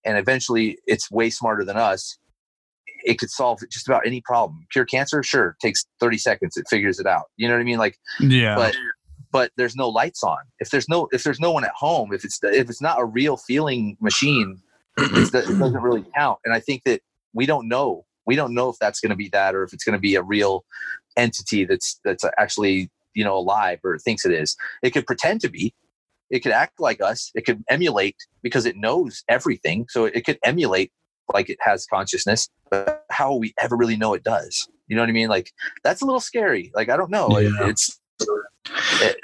and eventually it's way smarter than us. it could solve just about any problem. Cure cancer, sure, takes 30 seconds. It figures it out. You know what I mean? Like, yeah. but but there's no lights on. If there's no if there's no one at home, if it's if it's not a real feeling machine, it doesn't really count. And I think that we don't know. We don't know if that's going to be that or if it's going to be a real entity that's that's actually you know alive or thinks it is. It could pretend to be. It could act like us. It could emulate because it knows everything. So it could emulate like it has consciousness. But how will we ever really know it does? You know what I mean? Like that's a little scary. Like I don't know. Yeah. It's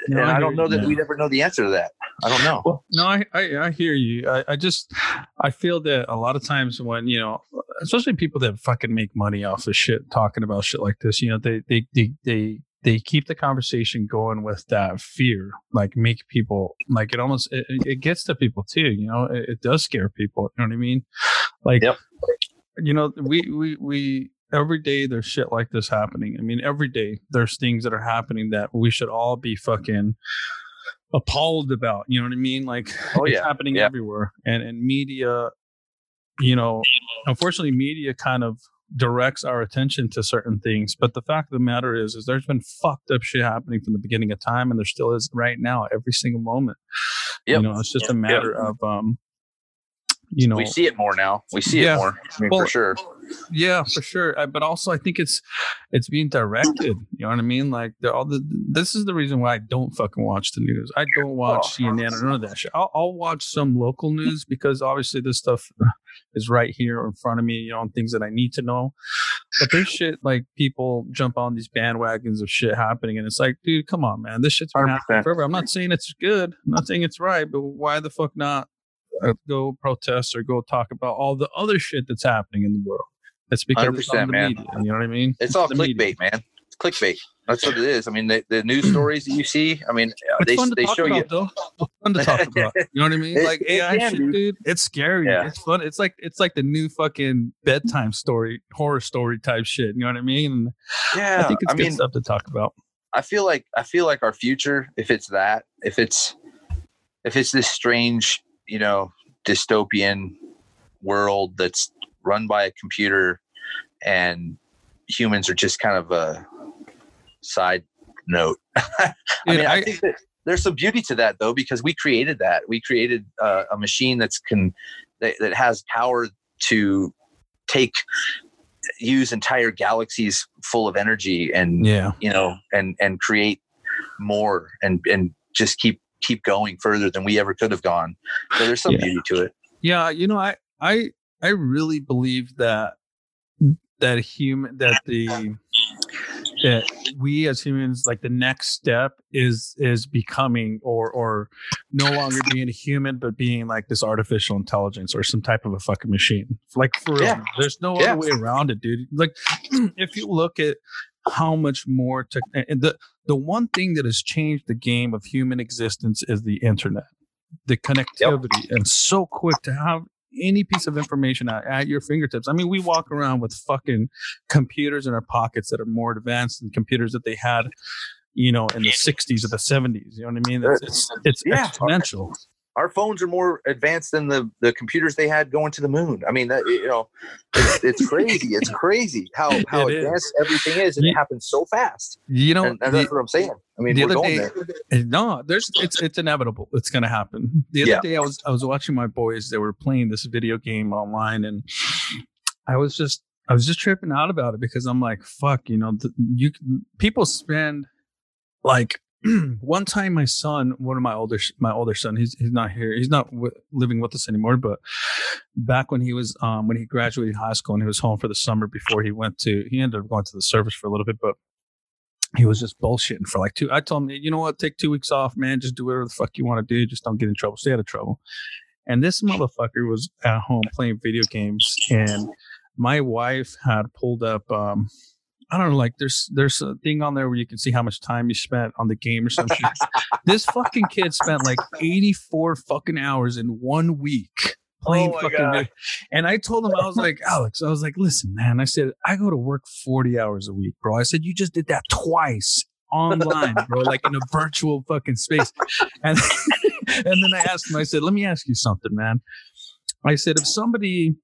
no, and I, I don't know that we'd ever know the answer to that. I don't know. Well, no, I, I, I hear you. I, I just I feel that a lot of times when you know, especially people that fucking make money off of shit talking about shit like this, you know, they they they they they keep the conversation going with that fear like make people like it almost it, it gets to people too you know it, it, does scare people you know what i mean like yep. you know we we we every day there's shit like this happening i mean every day there's things that are happening that we should all be fucking appalled about you know what i mean like oh, it's yeah. happening yeah. everywhere and and media you know unfortunately media kind of directs our attention to certain things. But the fact of the matter is, is there's been fucked up shit happening from the beginning of time, and there still is right now, every single moment. Yep. You know, it's just a matter yep. of um, you know, we see it more now. We see yeah, it more. I mean, well, for sure. Yeah, for sure. But also, I think it's it's being directed. You know what I mean? Like all the. This is the reason why I don't fucking watch the news. I don't watch oh. CNN or none of that shit. I'll, I'll watch some local news because obviously this stuff is right here in front of me. You know, on things that I need to know. But there's shit like people jump on these bandwagons of shit happening, and it's like, dude, come on, man, this shit's been 100%. happening forever. I'm not saying it's good. I'm not saying it's right, but why the fuck not uh, go protest or go talk about all the other shit that's happening in the world. That's because it's on the man. media. You know what I mean? It's, it's all clickbait, media. man. It's clickbait. That's what it is. I mean, the, the news stories that you see. I mean, uh, it's they, they show about, you. Though. It's fun to talk about. You know what I mean? It, like AI shit, dude. It's scary. Yeah. It's fun. It's like it's like the new fucking bedtime story, horror story type shit. You know what I mean? yeah, I think it's I good mean, stuff to talk about. I feel like I feel like our future, if it's that, if it's if it's this strange you know dystopian world that's run by a computer and humans are just kind of a side note. I mean, I, I, think that there's some beauty to that though, because we created that. We created uh, a machine that's can that, that has power to take use entire galaxies full of energy and yeah you know and and create more and and just keep keep going further than we ever could have gone. So there's some yeah. beauty to it. Yeah, you know, I I I really believe that that human that the that we as humans like the next step is is becoming or or no longer being a human but being like this artificial intelligence or some type of a fucking machine like for real yeah. there's no yeah. other way around it dude like if you look at how much more to and the the one thing that has changed the game of human existence is the internet the connectivity yep. and so quick to have any piece of information at, at, your fingertips. I mean, we walk around with fucking computers in our pockets that are more advanced than computers that they had, you know, in the 60s or the 70s. You know what I mean? It's, it's, it's yeah. exponential our phones are more advanced than the the computers they had going to the moon. I mean, that you know, it's, it's crazy. it's crazy how how it advanced is. everything is, and it happens so fast. You know, and, and that's what I'm saying. I mean, the we're going day, there. Eh, no, there's it's it's inevitable. It's going to happen. The other yeah. day, I was I was watching my boys. They were playing this video game online, and I was just I was just tripping out about it because I'm like, fuck, you know, the, you people spend like one time my son one of my older my older son he's he's not here he's not w- living with us anymore but back when he was um when he graduated high school and he was home for the summer before he went to he ended up going to the service for a little bit but he was just bullshitting for like two i told him you know what? Take two weeks off man. Just do whatever the fuck you want to do. Just don't get in trouble. Stay out of trouble. And this motherfucker was at home playing video games and my wife had pulled up um I don't know, like there's there's a thing on there where you can see how much time you spent on the game or something. this fucking kid spent like 84 fucking hours in one week playing oh fucking video. And I told him, I was like, Alex, I was like, listen, man, I said, I go to work 40 hours a week, bro. I said, you just did that twice online, bro, like in a virtual fucking space. And and then I asked him, I said, let me ask you something, man. I said, if somebody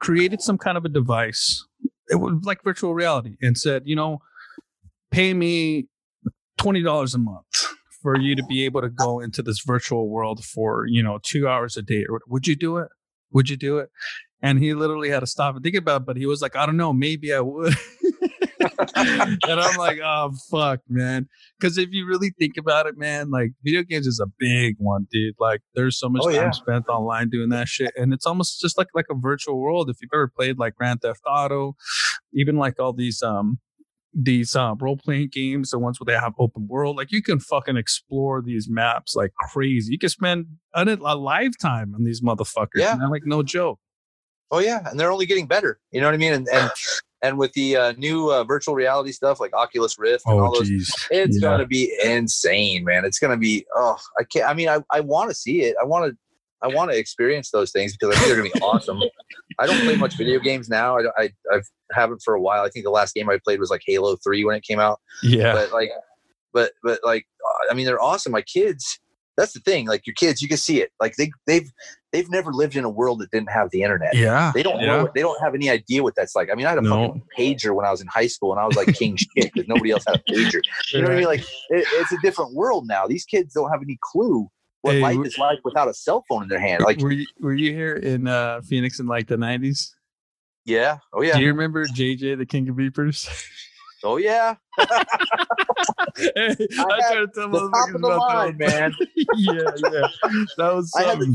created some kind of a device, it was like virtual reality, and said, you know, pay me twenty dollars a month for you to be able to go into this virtual world for you know two hours a day. Would you do it? Would you do it? And he literally had to stop and think about it, but he was like, I don't know, maybe I would. and I'm like, oh fuck, man. Because if you really think about it, man, like video games is a big one, dude. Like there's so much Oh, time yeah. spent online doing that shit, and it's almost just like like a virtual world. If you've ever played like Grand Theft Auto, even like all these um these uh, role playing games, the ones where they have open world, like you can fucking explore these maps like crazy. You can spend a, a lifetime on these motherfuckers. Yeah. man, like no joke. Oh yeah, and they're only getting better. You know what I mean? And and, and with the uh, new uh, virtual reality stuff like Oculus Rift and all Oh, those, jeez. it's Yeah. gonna be insane, man. It's gonna be oh, I can't. I mean, I, I want to see it. I want to. I want to experience those things because I think they're gonna be awesome. I don't play much video games now. I, I I've haven't for a while. I think the last game I played was like Halo Three when it came out. Yeah. But like, but but like, uh, I mean, they're awesome. My kids. That's the thing. Like your kids, you can see it. Like they they've they've never lived in a world that didn't have the internet. yeah. They don't yeah. know. They don't have any idea what that's like. I mean, I had a No. fucking pager when I was in high school, and I was like king shit because nobody else had a pager. You know what I mean? Like, it, it's a different world now. These kids don't have any clue what Hey, life is like without a cell phone in their hand. Like, were you were you here in uh, Phoenix in like the nineties? yeah, oh yeah, Do you remember JJ the King of Beepers? oh yeah, hey, I, had try to tell the top of the line, that. man. yeah, yeah, that was I had something.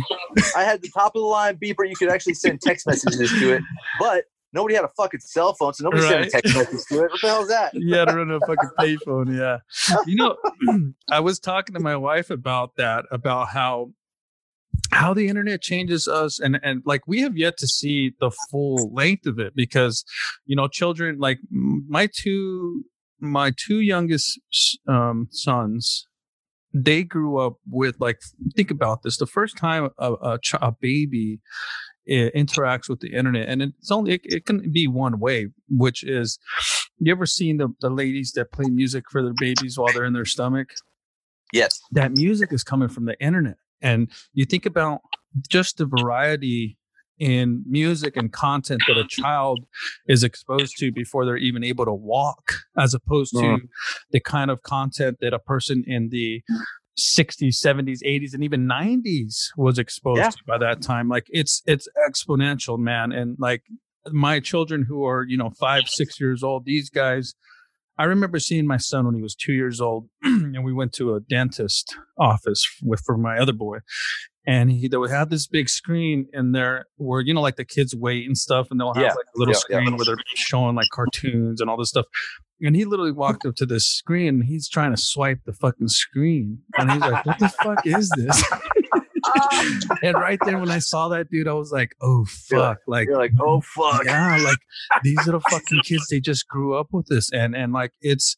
I had the top of the line beeper. You could actually send text messages to it, but nobody had a fucking cell phone, so nobody sent a text message to it. What the hell is that? you had to run a fucking payphone. Yeah. You know, I was talking to my wife about that, about how how the internet changes us and and like we have yet to see the full length of it because you know children like my two my two youngest um sons they grew up with like think about this the first time a, a, ch- a baby interacts with the internet and it's only it, it can be one way which is you ever seen the, the ladies that play music for their babies while they're in their stomach Yes. that music is coming from the internet and you think about just the variety in music and content that a child is exposed to before they're even able to walk as opposed to Mhm. the kind of content that a person in the 60s 70s 80s and even 90s was exposed Yeah. to by that time like it's it's exponential man and like my children who are you know five six years old these guys i remember seeing my son when he was two years old and we went to a dentist office with for my other boy and he they would have this big screen in there where you know like the kids wait and stuff and they'll have Yeah. like a little Yeah, yeah. screen where they're showing like cartoons and all this stuff and he literally walked up to this screen and he's trying to swipe the fucking screen and he's like what the fuck is this and right there when i saw that dude i was like oh fuck like You're like, oh fuck. yeah, like these little fucking kids, they just grew up with this. And and like it's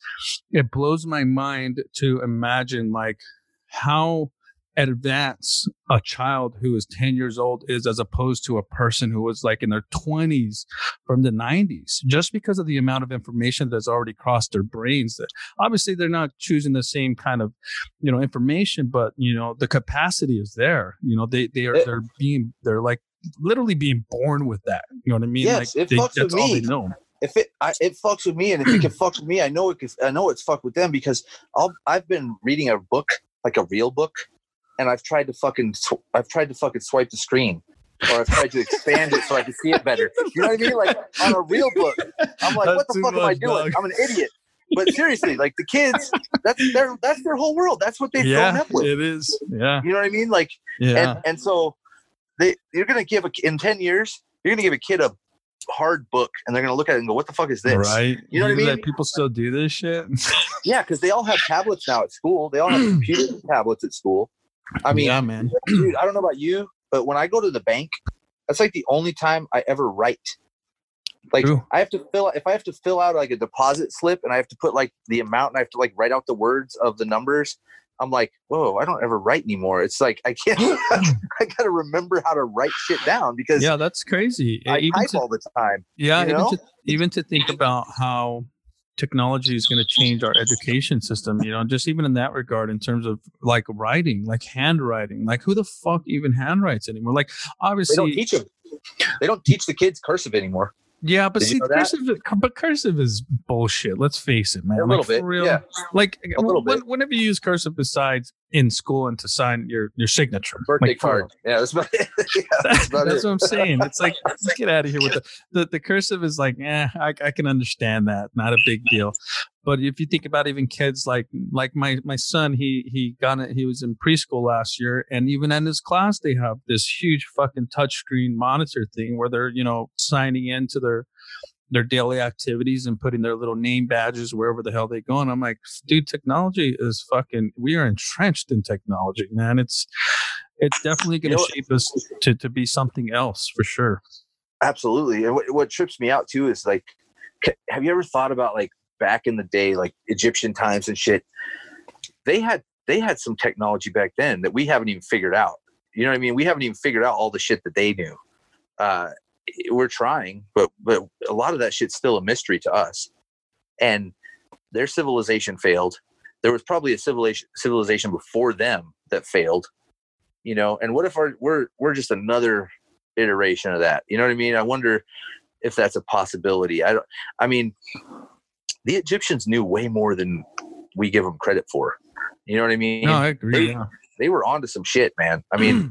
it blows my mind to imagine like how advanced a child who is 10 years old is as opposed to a person who was like in their 20s from the 90s just because of the amount of information that's already crossed their brains that obviously they're not choosing the same kind of you know information but you know the capacity is there you know they they are It- they're being they're like literally being born with that. You know what I mean? Yes, like it they, fucks that's with all me. they know. if it I, it fucks with me, and if it can fuck with me, I know it. Can, I know it's fucked with them because I'll I've been reading a book like a real book, and I've tried to fucking sw- I've tried to fucking swipe the screen, or I've tried to expand it so I can see it better. You know what I mean? Like on a real book, I'm like, what the fuck am I doing? dog. I'm an idiot. But seriously, like the kids, that's their that's their whole world. That's what they've grown up with. it is. Yeah, You know what I mean? Like yeah. and and so they you're gonna give a in ten years you're gonna give a kid a hard book and they're gonna look at it and go what the fuck is this Right. You know what I mean? people still do this shit. yeah because they all have tablets now at school they all have computers and tablets at school i mean yeah, man. dude i don't know about you but when i go to the bank that's like the only time i ever write like True. i have to fill if i have to fill out like a deposit slip and i have to put like the amount and i have to like write out the words of the numbers i'm like whoa i don't ever write anymore it's like i can't i gotta remember how to write shit down because Yeah, that's crazy. I even type to, all the time. yeah, you even to even to think about how technology is going to change our education system. You know, just even in that regard, in terms of like writing, like handwriting, like who the fuck even handwrites anymore? Like obviously They don't teach them. They don't teach the kids cursive anymore. Yeah, but Did you see, know cursive, but cursive is bullshit. Let's face it, man. A Like, little bit, real. yeah. Like, A little when, bit. whenever you use cursive besides in school and to sign your your signature, Birthday like, card. Yeah, that's about it. yeah, That's, about it. what I'm saying. It's like let's get out of here with the, the the cursive is like, eh, I, I can understand that, not a big deal. But if you think about even kids like like my my son, he he got it. He was in preschool last year, and even in his class, they have this huge fucking touchscreen monitor thing where they're you know signing into their their daily activities and putting their little name badges wherever the hell they go. And I'm like, dude, technology is fucking. We are entrenched in technology, man. It's it's definitely going You to know- shape us to to be something else for sure. Absolutely. And what, what trips me out too is like, have you ever thought about like back in the day, like Egyptian times and shit? They had they had some technology back then that we haven't even figured out. You know what I mean? We haven't even figured out all the shit that they knew. Uh, we're trying, but but a lot of that shit's still a mystery to us. And their civilization failed. There was probably a civilization civilization before them that failed. You know, and what if our we're we're just another iteration of that. You know what I mean? I wonder if that's a possibility. I don't. I mean, the Egyptians knew way more than we give them credit for. You know what I mean? No, I agree. they- Yeah. They were onto some shit, man. I mean, mm.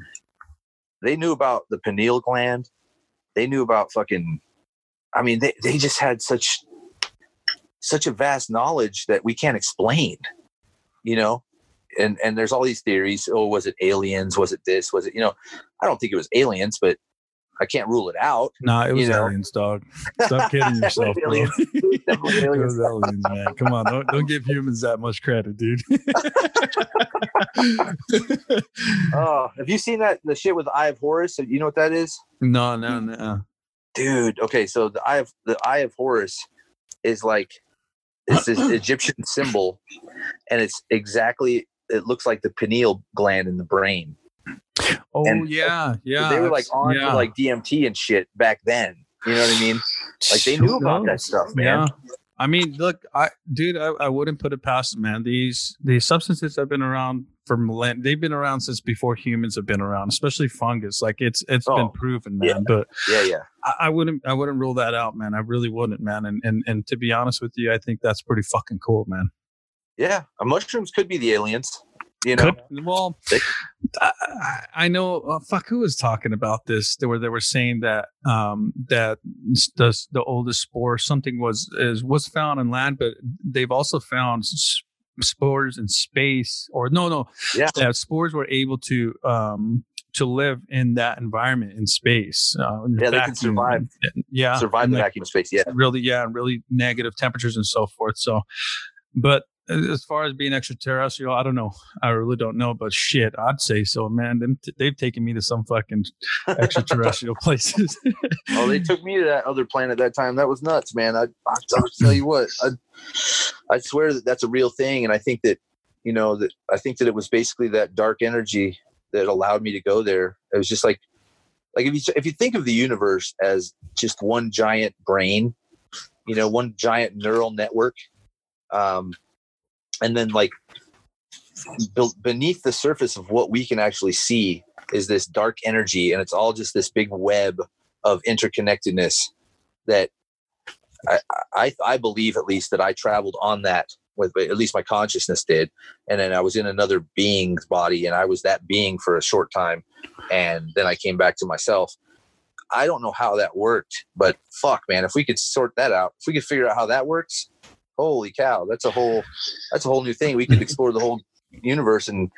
they knew about the pineal gland. They knew about fucking. I mean, they they just had such such a vast knowledge that we can't explain. You know, and and there's all these theories. Oh, was it aliens? Was it this? Was it you know? I don't think it was aliens, but I can't rule it out. Nah, it was you know. aliens, dog. Stop kidding yourself, bro. aliens. it was aliens, man. Come on, don't, don't give humans that much credit, dude. Oh, have you seen that the shit with the Eye of Horus? You know what that is? no, no, no. dude okay so the eye of the eye of horus is like it's this egyptian symbol and it's exactly it looks like the pineal gland in the brain Oh And- yeah, yeah. they were like on yeah. to like dmt and shit back then you know what i mean like they knew about that stuff man Yeah. I mean, look, I dude, I, I wouldn't put it past them, man. These these substances have been around for millennia. They've been around since before humans have been around, especially fungus. Like it's it's been Oh, proven, man. yeah. But yeah yeah I, I wouldn't I wouldn't rule that out, man. I really wouldn't, man. And and and to be honest with you, I think that's pretty fucking cool, man. yeah uh, mushrooms could be the aliens you know Could, well, I, I- I know. Uh, fuck, who was talking about this? They were they were saying that um that the the oldest spore something was is was found in land, but they've also found spores in space. Or no, no, Yeah. that spores were able to um to live in that environment in space. Uh, in the Yeah, they can survive. Yeah, survive the like, vacuum space yeah really yeah and really negative temperatures and so forth so but as far as being extraterrestrial i don't know. I really don't know but shit i'd say so man. They've taken me to some fucking extraterrestrial places. Oh they took me to that other planet that time. That was nuts man. I i I'll tell you what i i swear that that's a real thing and i think that you know that i think that it was basically that dark energy that allowed me to go there. It was just like like if you if you think of the universe as just one giant brain you know one giant neural network um and then like beneath the surface of what we can actually see is this dark energy and it's all just this big web of interconnectedness that I, I I believe at least that I traveled on that with at least my consciousness did and then I was in another being's body and I was that being for a short time and then I came back to myself. I don't know how that worked but fuck man if we could sort that out if we could figure out how that works holy cow that's a whole that's a whole new thing. We could explore the whole universe and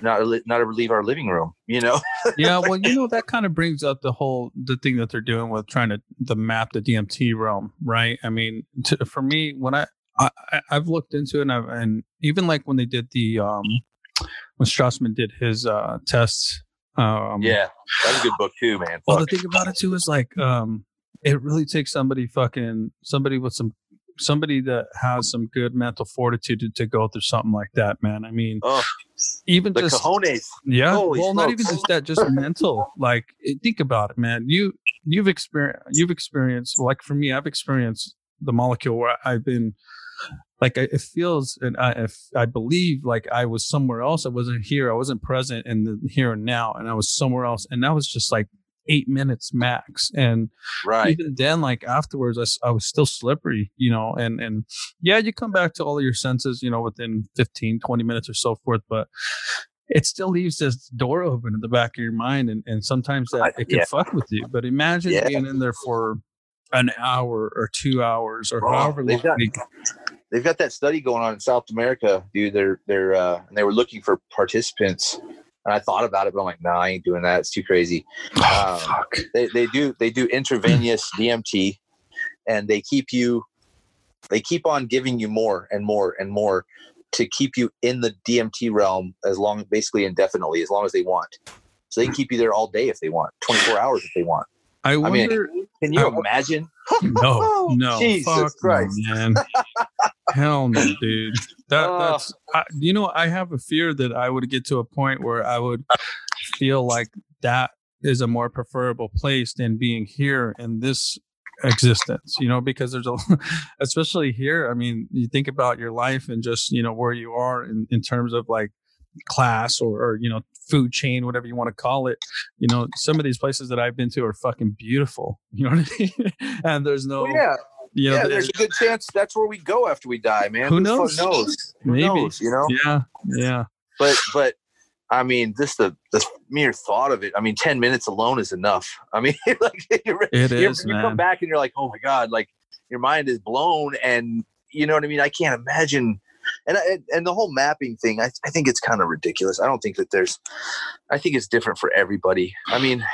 not not ever leave our living room you know? Yeah well you know that kind of brings up the whole the thing that they're doing with trying to the map the dmt realm right? I mean to, for me when i I, I've looked into it and, I've, and even like when they did the um when Strassman did his uh tests um yeah that's a good book too man. Well, the thing about it too is like, um, it really takes somebody fucking somebody with some somebody that has some good mental fortitude to, to go through something like that, man. I mean, oh even the just cojones yeah, Holy well, not even just that, just mental. Like, eh, think about it, man. You you've experienced you've experienced like for me, I've experienced the molecule where I've been like I- it feels and I if I believe like I was somewhere else. I wasn't here. I wasn't present in the here and now, and I was somewhere else. And that was just like eight minutes max. And Right. even then, like afterwards, I was still slippery, you know, and, and yeah, you come back to all of your senses, you know, within 15, 20 minutes or so forth, but it still leaves this door open in the back of your mind. And, and sometimes that it can yeah. fuck with you, but imagine Yeah. being in there for an hour or two hours or Oh, however long. they've got- They've got that study going on in South America, dude. They're they're uh, and they were looking for participants. And I thought about it, but I'm like, nah, I ain't doing that. It's too crazy. Oh, Um, fuck. They they do they do intravenous DMT, and they keep you, they keep on giving you more and more and more to keep you in the DMT realm as long, basically indefinitely, as long as they want. So they can keep you there all day if they want, 24 hours if they want. I mean. Can you Uh, imagine? no, no, Jesus fuck no, Christ. man. Hell no, dude. That that's I, you know I have a fear that I would get to a point where I would feel like that is a more preferable place than being here in this existence you know because there's a especially here i mean you think about your life and just you know where you are in, in terms of like class or, or you know food chain whatever you want to call it. You know some of these places that i've been to are fucking beautiful you know what i mean? And there's no Well, yeah, you know yeah. there's- a good chance that's where we go after we die, man. Who the knows? Who Maybe. knows, you know. yeah yeah But but I mean, just the the mere thought of it. I mean, ten minutes alone is enough. I mean, like you're, it you're- is you man come back and you're like, oh my god, like your mind is blown, and you know what I mean. I can't imagine. And I- and the whole mapping thing, I, I think it's kind of ridiculous. I don't think that there's. I think it's different for everybody. I mean,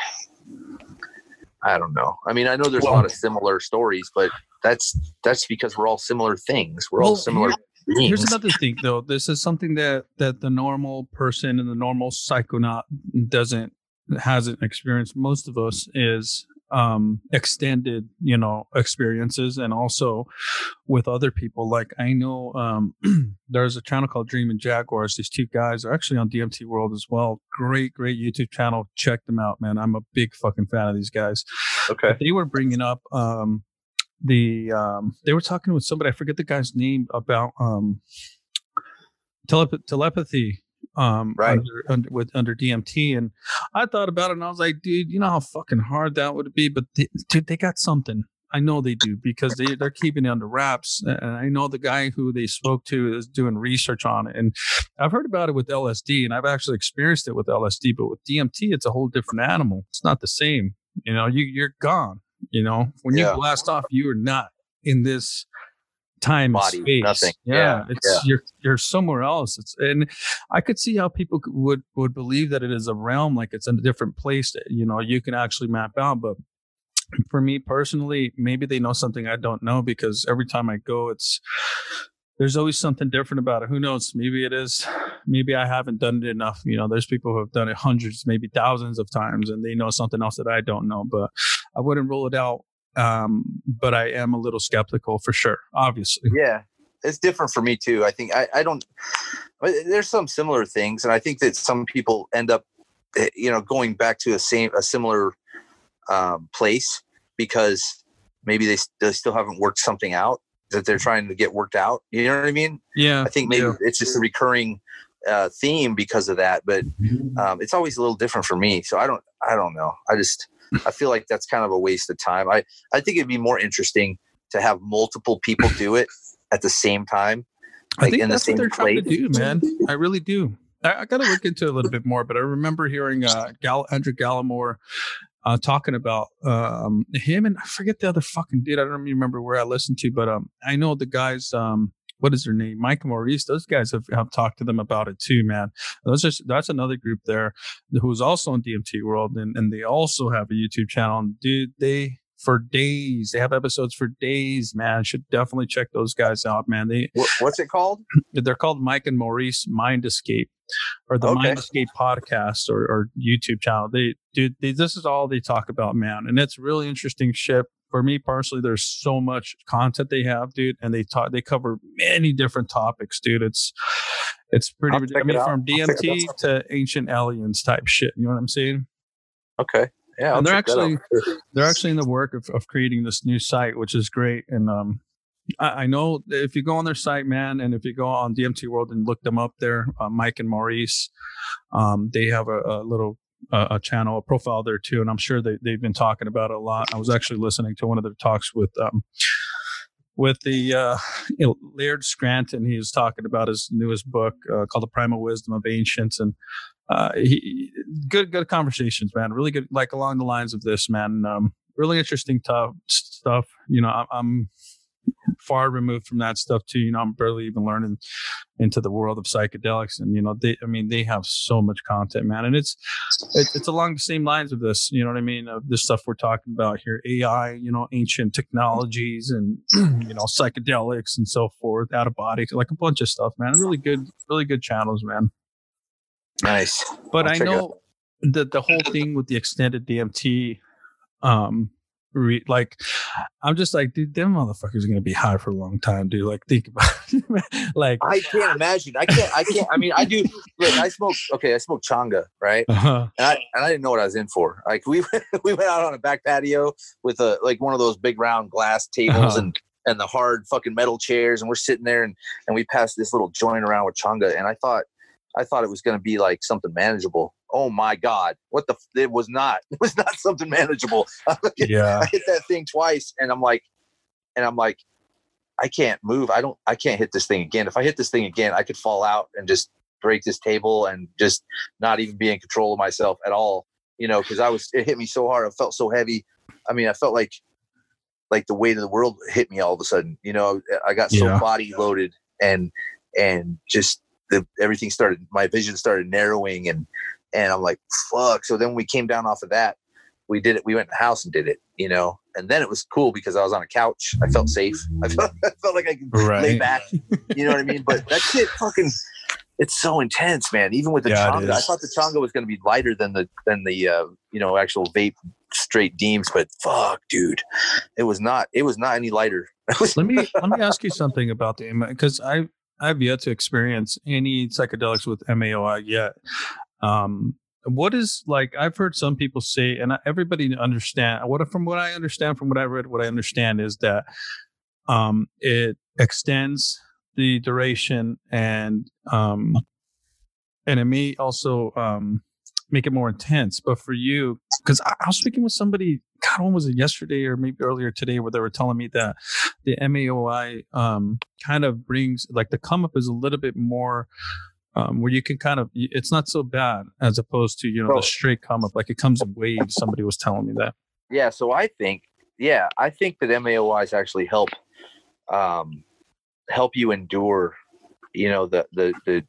I don't know. I mean, I know there's a lot of similar stories, but that's that's because we're all similar things. We're all Well, similar Here's beings. another thing, though. This is something that that the normal person and the normal psychonaut doesn't hasn't experienced. Most of us is um extended, you know, experiences, and also with other people. Like I know um there's a channel called Dream and Jaguars. These two guys are actually on DMT World as well. Great, great YouTube channel. Check them out, man. I'm a big fucking fan of these guys Okay. but they were bringing up um the um they were talking with somebody i forget the guy's name about um telep- telepathy um Right. under, under with under dmt and i thought about it and i was like dude you know how fucking hard that would be but they, dude they got something I know they do because they they're keeping it under wraps, and I know the guy who they spoke to is doing research on it. And I've heard about it with LSD, and I've actually experienced it with LSD, but with DMT, it's a whole different animal. It's not the same. You know, you you're gone. You know, when Yeah. you blast off, you are not in this time Body, space. nothing. Yeah, Yeah, it's yeah. you're you're somewhere else. It's and I could see how people would would believe that it is a realm, like it's in a different place that you know you can actually map out, but for me personally, maybe they know something I don't know because every time I go, it's there's always something different about it. Who knows? Maybe it is. Maybe I haven't done it enough. You know, there's people who have done it hundreds, maybe thousands of times, and they know something else that I don't know. But I wouldn't rule it out. Um, but I am a little skeptical for sure. Obviously, yeah it's different for me too i think i, I don't there's some similar things and i think that some people end up eh, you know going back to a same a similar um, place because maybe they, they still haven't worked something out that they're trying to get worked out you know what i mean yeah. i think maybe yeah. it's just a recurring uh, theme because of that but um, it's always a little different for me so i don't i don't know i just i feel like that's kind of a waste of time i i think it'd be more interesting to have multiple people do it at the same time I think in the that's what they're trying to do, man. I really do. I, I got to look into it a little bit more, but I remember hearing uh, Gal- Andrew Gallimore uh, talking about um, him and I forget the other fucking dude. I don't even remember where I listened to, but um, I know the guys. Um, what is their name? Mike and Maurice. Those guys have, have talked to them about it too, man. Those are that's another group there who's also in DMT World, and, and they also have a YouTube channel. And dude, they for days they have episodes for days, man. Should definitely check those guys out, man. They what's it called? they're called Mike and Maurice Mind Escape or the Okay. Mind Escape podcast or, or YouTube channel. They do they, this is all they talk about, man. And it's really interesting shit. For me personally, there's so much content they have, dude, and they talk they cover many different topics, dude. It's it's pretty I mean, from I'll check it DMT to ancient aliens type shit. You know what I'm saying? Okay. Yeah. I'll And they're check that out. actually- they're actually in the work of, of creating this new site, which is great. And um, I, know if you go on their site, man, and if you go on DMT World and look them up there, uh, Mike and Maurice, um, they have a, a little a, a, channel, a profile there too, and I'm sure they they've been talking about it a lot. I was actually listening to one of their talks with um, with the uh, you know, Laird Scranton. He was talking about his newest book uh, called The Primal Wisdom of Ancients, and uh, he, good good conversations, man. Really good, like along the lines of this, man. Um, really interesting tough stuff. You know, I, I'm far removed from that stuff too. You know, I'm barely even learning into the world of psychedelics, and you know, they, I mean, they have so much content, man, and it's it, it's along the same lines of this. You know what I mean? Of this stuff we're talking about here, AI, you know, ancient technologies, and you know, psychedelics and so forth, out of body, like a bunch of stuff, man. Really good, really good channels, man. Nice. But I'll I know that the whole thing with the extended DMT um re- like I'm just like, dude, them motherfuckers are gonna be high for a long time, dude. Like, think about it. like I can't imagine. I can't. I can't. I mean, I do. Look, I smoke. Okay, I smoke changa, right? Uh-huh. And I and I didn't know what I was in for. Like we we went out on a back patio with a like one of those big round glass tables uh-huh. and and the hard fucking metal chairs, and we're sitting there and and we passed this little joint around with changa, and I thought I thought it was going to be like something manageable. Oh my God. What the, f- it was not, it was not something manageable. yeah. I hit that thing twice and I'm like, and I'm like, I can't move. I don't, I can't hit this thing again. If I hit this thing again, I could fall out and just break this table and just not even be in control of myself at all. You know, cause I was, it hit me so hard. I felt so heavy. I mean, I felt like, like the weight of the world hit me all of a sudden, you know, I got so yeah. body loaded and, and just the, everything started, my vision started narrowing and, and I'm like, fuck. So then we came down off of that. We did it. We went to the house and did it, you know, and then it was cool because I was on a couch. I felt safe. I felt, I felt like I could right. lay back, you know what I mean? But that shit fucking, it's so intense, man. Even with the yeah, changa, I thought the changa was going to be lighter than the, than the, uh, you know, actual vape straight deems, but fuck, dude, it was not, it was not any lighter. let me, let me ask you something about the, because I, I've yet to experience any psychedelics with MAOI yet. Um, what is like? I've heard some people say, and everybody understand. What from what I understand, from what I read, what I understand is that um, it extends the duration and um, and it may also um, make it more intense. But for you, because I, I, was speaking with somebody, God, when was it yesterday or maybe earlier today, where they were telling me that the MAOI um, kind of brings like the come up is a little bit more. Um, where you can kind of, it's not so bad as opposed to you know the straight come up, like it comes in waves. Somebody was telling me that. Yeah, so I think, yeah, I think that MAOIs actually help, um, help you endure, you know, the the the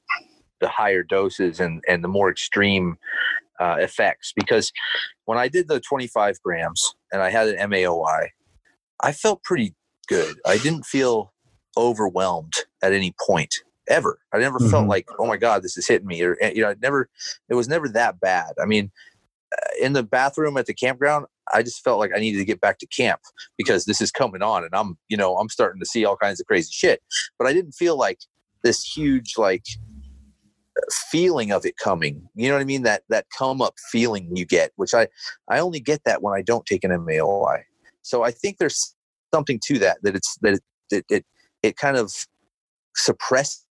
the higher doses and and the more extreme uh, effects because when I did the 25 grams and I had an MAOI, I felt pretty good. I didn't feel overwhelmed at any point ever. I never mm-hmm. felt like, oh my god, this is hitting me, or you know, I never. It was never that bad. I mean, uh, in the bathroom at the campground, I just felt like I needed to get back to camp because this is coming on, and I'm, you know, I'm starting to see all kinds of crazy shit. But I didn't feel like this huge like feeling of it coming. You know what I mean? That that come up feeling you get, which I I only get that when I don't take an MAOI. So I think there's something to that that it's that it it it, it kind of suppresses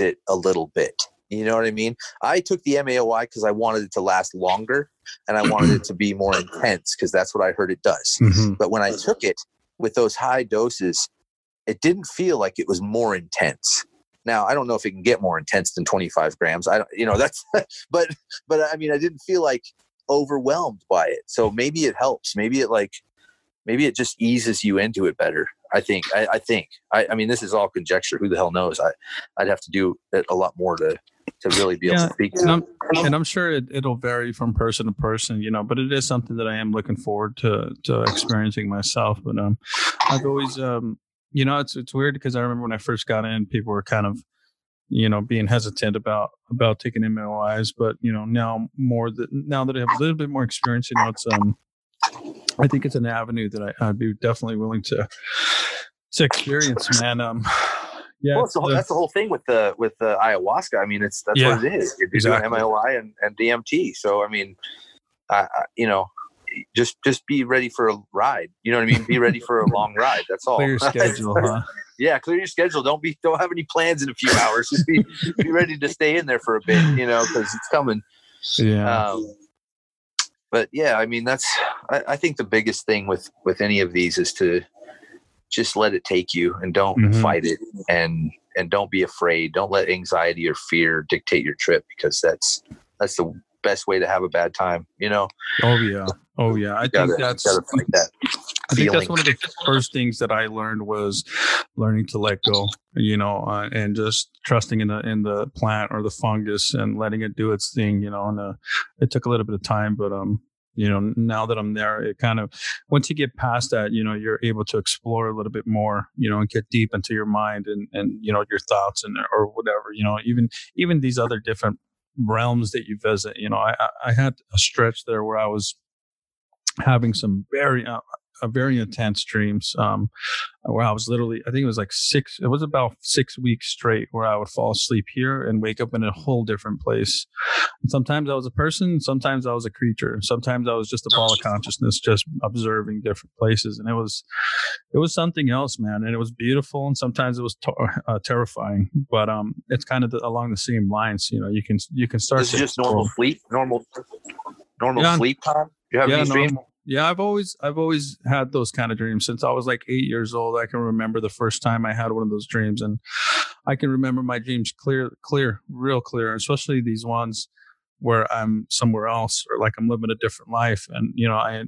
it a little bit. You know what I mean? I took the MAOI because I wanted it to last longer and I wanted it to be more intense because that's what I heard it does. Mm-hmm. But when I took it with those high doses, it didn't feel like it was more intense. Now I don't know if it can get more intense than 25 grams. I don't, you know, that's, but, but I mean, I didn't feel like overwhelmed by it. So maybe it helps. Maybe it like, maybe it just eases you into it better. I think. I, I think. I, I, mean, this is all conjecture. Who the hell knows? I, I'd have to do it a lot more to to really be able to speak. To. And, I'm, and I'm sure it, it'll vary from person to person, you know. But it is something that I am looking forward to to experiencing myself. But um, I've always um, you know, it's it's weird because I remember when I first got in, people were kind of, you know, being hesitant about about taking MAOIs, but you know, now more that now that I have a little bit more experience, you know, it's um, I think it's an avenue that I, would be definitely willing to to experience, man. Um, yeah, well, the, that's the whole thing with the with the ayahuasca. I mean, it's that's yeah, what it is. You're exactly. doing MAOI and, and DMT. So I mean, I, I, you know, just just be ready for a ride. You know what I mean? Be ready for a long ride. That's all. Clear your schedule, huh? yeah, clear your schedule. Don't be don't have any plans in a few hours. Just be be ready to stay in there for a bit. You know, because it's coming. Yeah. Um, but yeah, I mean, that's, I, I think the biggest thing with, with any of these is to just let it take you and don't Mhm. fight it and, and don't be afraid. Don't let anxiety or fear dictate your trip because that's, that's the best way to have a bad time. You know, Oh yeah. Oh yeah. I gotta, think that's that. I think that's one of the first things that I learned was learning to let go, you know, uh, and just trusting in the in the plant or the fungus and letting it do its thing, you know. And uh, it took a little bit of time, but um, you know, now that I'm there, it kind of once you get past that, you know, you're able to explore a little bit more, you know, and get deep into your mind and and you know your thoughts and or whatever, you know, even even these other different realms that you visit. You know, I I- had a stretch there where I was having some very uh, uh, very intense dreams um where i was literally i think it was like six it was about six weeks straight where i would fall asleep here and wake up in a whole different place and sometimes i was a person sometimes i was a creature sometimes i was just a ball of consciousness just observing different places and it was it was something else man and it was beautiful and sometimes it was uh, terrifying but um it's kind of the, along the same lines you know you can you can start This is just normal sleep, normal, normal Yeah. sleep time. You have yeah, these dreams? normal. Yeah, I've always I've always had those kind of dreams since I was like eight years old. I can remember the first time I had one of those dreams, and I can remember my dreams clear, clear, real clear, especially these ones where I'm somewhere else or like I'm living a different life, and you know I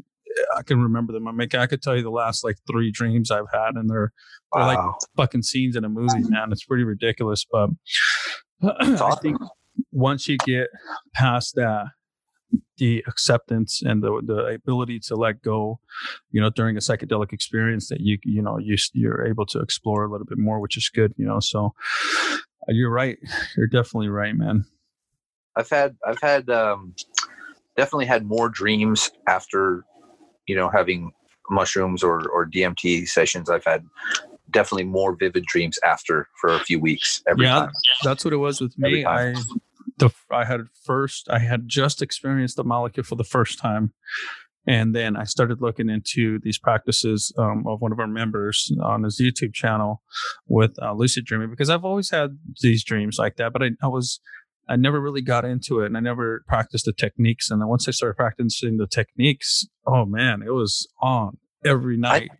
I can remember them. I mean, I could tell you the last like three dreams I've had, and they're they're like fucking scenes in a movie, man. It's pretty ridiculous, but I think once you get past that, the acceptance and the the ability to let go, you know, during a psychedelic experience, that you you know you you're able to explore a little bit more, which is good, you know. So uh, you're right. You're definitely right, man. I've had I've had um, definitely had more dreams after you know having mushrooms or or DMT sessions. I've had definitely more vivid dreams after for a few weeks every Yeah. time. That's what it was with me. I. the I had first I had just experienced the molecule for the first time. And then I started looking into these practices um, of one of our members on his YouTube channel with uh, lucid dreaming because I've always had these dreams like that, but I, I was I never really got into it and I never practiced the techniques. And then once I started practicing the techniques, oh man, it was on every night.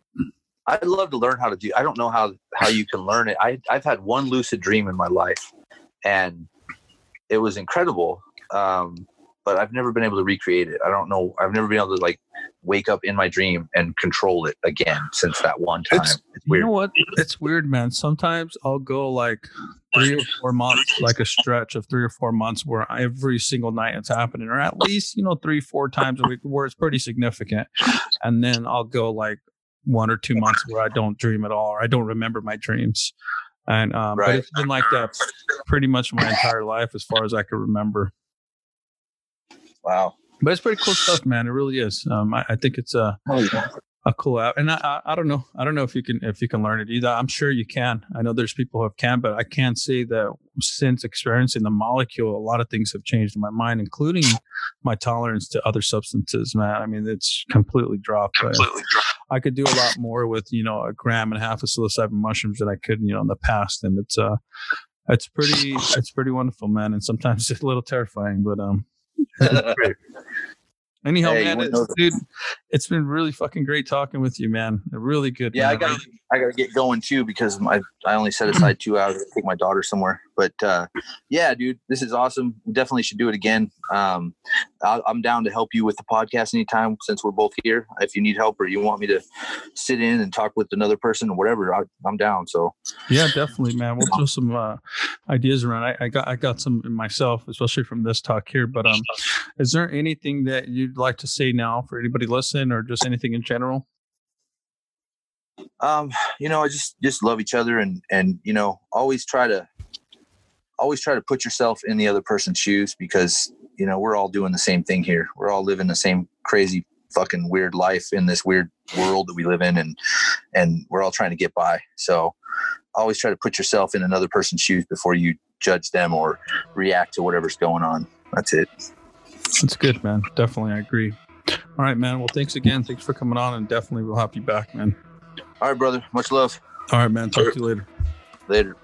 I'd love to learn how to do. I don't know how how you can learn it. I I've had one lucid dream in my life, and it was incredible. Um, but I've never been able to recreate it. I don't know. I've never been able to like wake up in my dream and control it again since that one time. It's- It's, You know what? It's weird, man. Sometimes I'll go like three or four months, like a stretch of three or four months where every single night it's happening, or at least, you know, three, four times a week where it's pretty significant. And then I'll go like one or two months where I don't dream at all, or I don't remember my dreams. And, um, but it's been like that pretty much my entire life as far as I can remember. wow. But it's pretty cool stuff, man. It really is. Um, I, I think it's a, a cool app and I, I i don't know i don't know if you can if you can learn it either i'm sure you can i know there's people who have can but i can't say that since experiencing the molecule a lot of things have changed in my mind including my tolerance to other substances man i mean it's completely dropped I- i could do a lot more with you know a gram and a half of psilocybin mushrooms than i could you know in the past and it's uh it's pretty it's pretty wonderful man and sometimes it's a little terrifying but um. Anyhow, Hey, man, it's, dude, it's been really fucking great talking with you, man. Really good. Yeah, I man. got I got to get going too because my I only set aside two hours to take my daughter somewhere. But uh, yeah, dude, this is awesome. We definitely should do it again. Um, I, I'm down to help you with the podcast anytime since we're both here. If you need help or you want me to sit in and talk with another person or whatever, I, I'm down. So Yeah, definitely, man. We'll throw some uh, ideas around. I, I got I got some myself, especially from this talk here. But um, is there anything that you'd like to say now for anybody listening, or just anything in general? um, you know, I just just love each other and and you know always try to always try to put yourself in the other person's shoes because you know we're all doing the same thing here. We're all living the same crazy fucking weird life in this weird world that we live in and and we're all trying to get by. So always try to put yourself in another person's shoes before you judge them or react to whatever's going on. That's it. That's good, man. Definitely, I agree. All right, man. Well, thanks again. Thanks for coming on, and definitely we'll have you back, man. All right, brother. Much love. All right, man. Talk to you later. Later.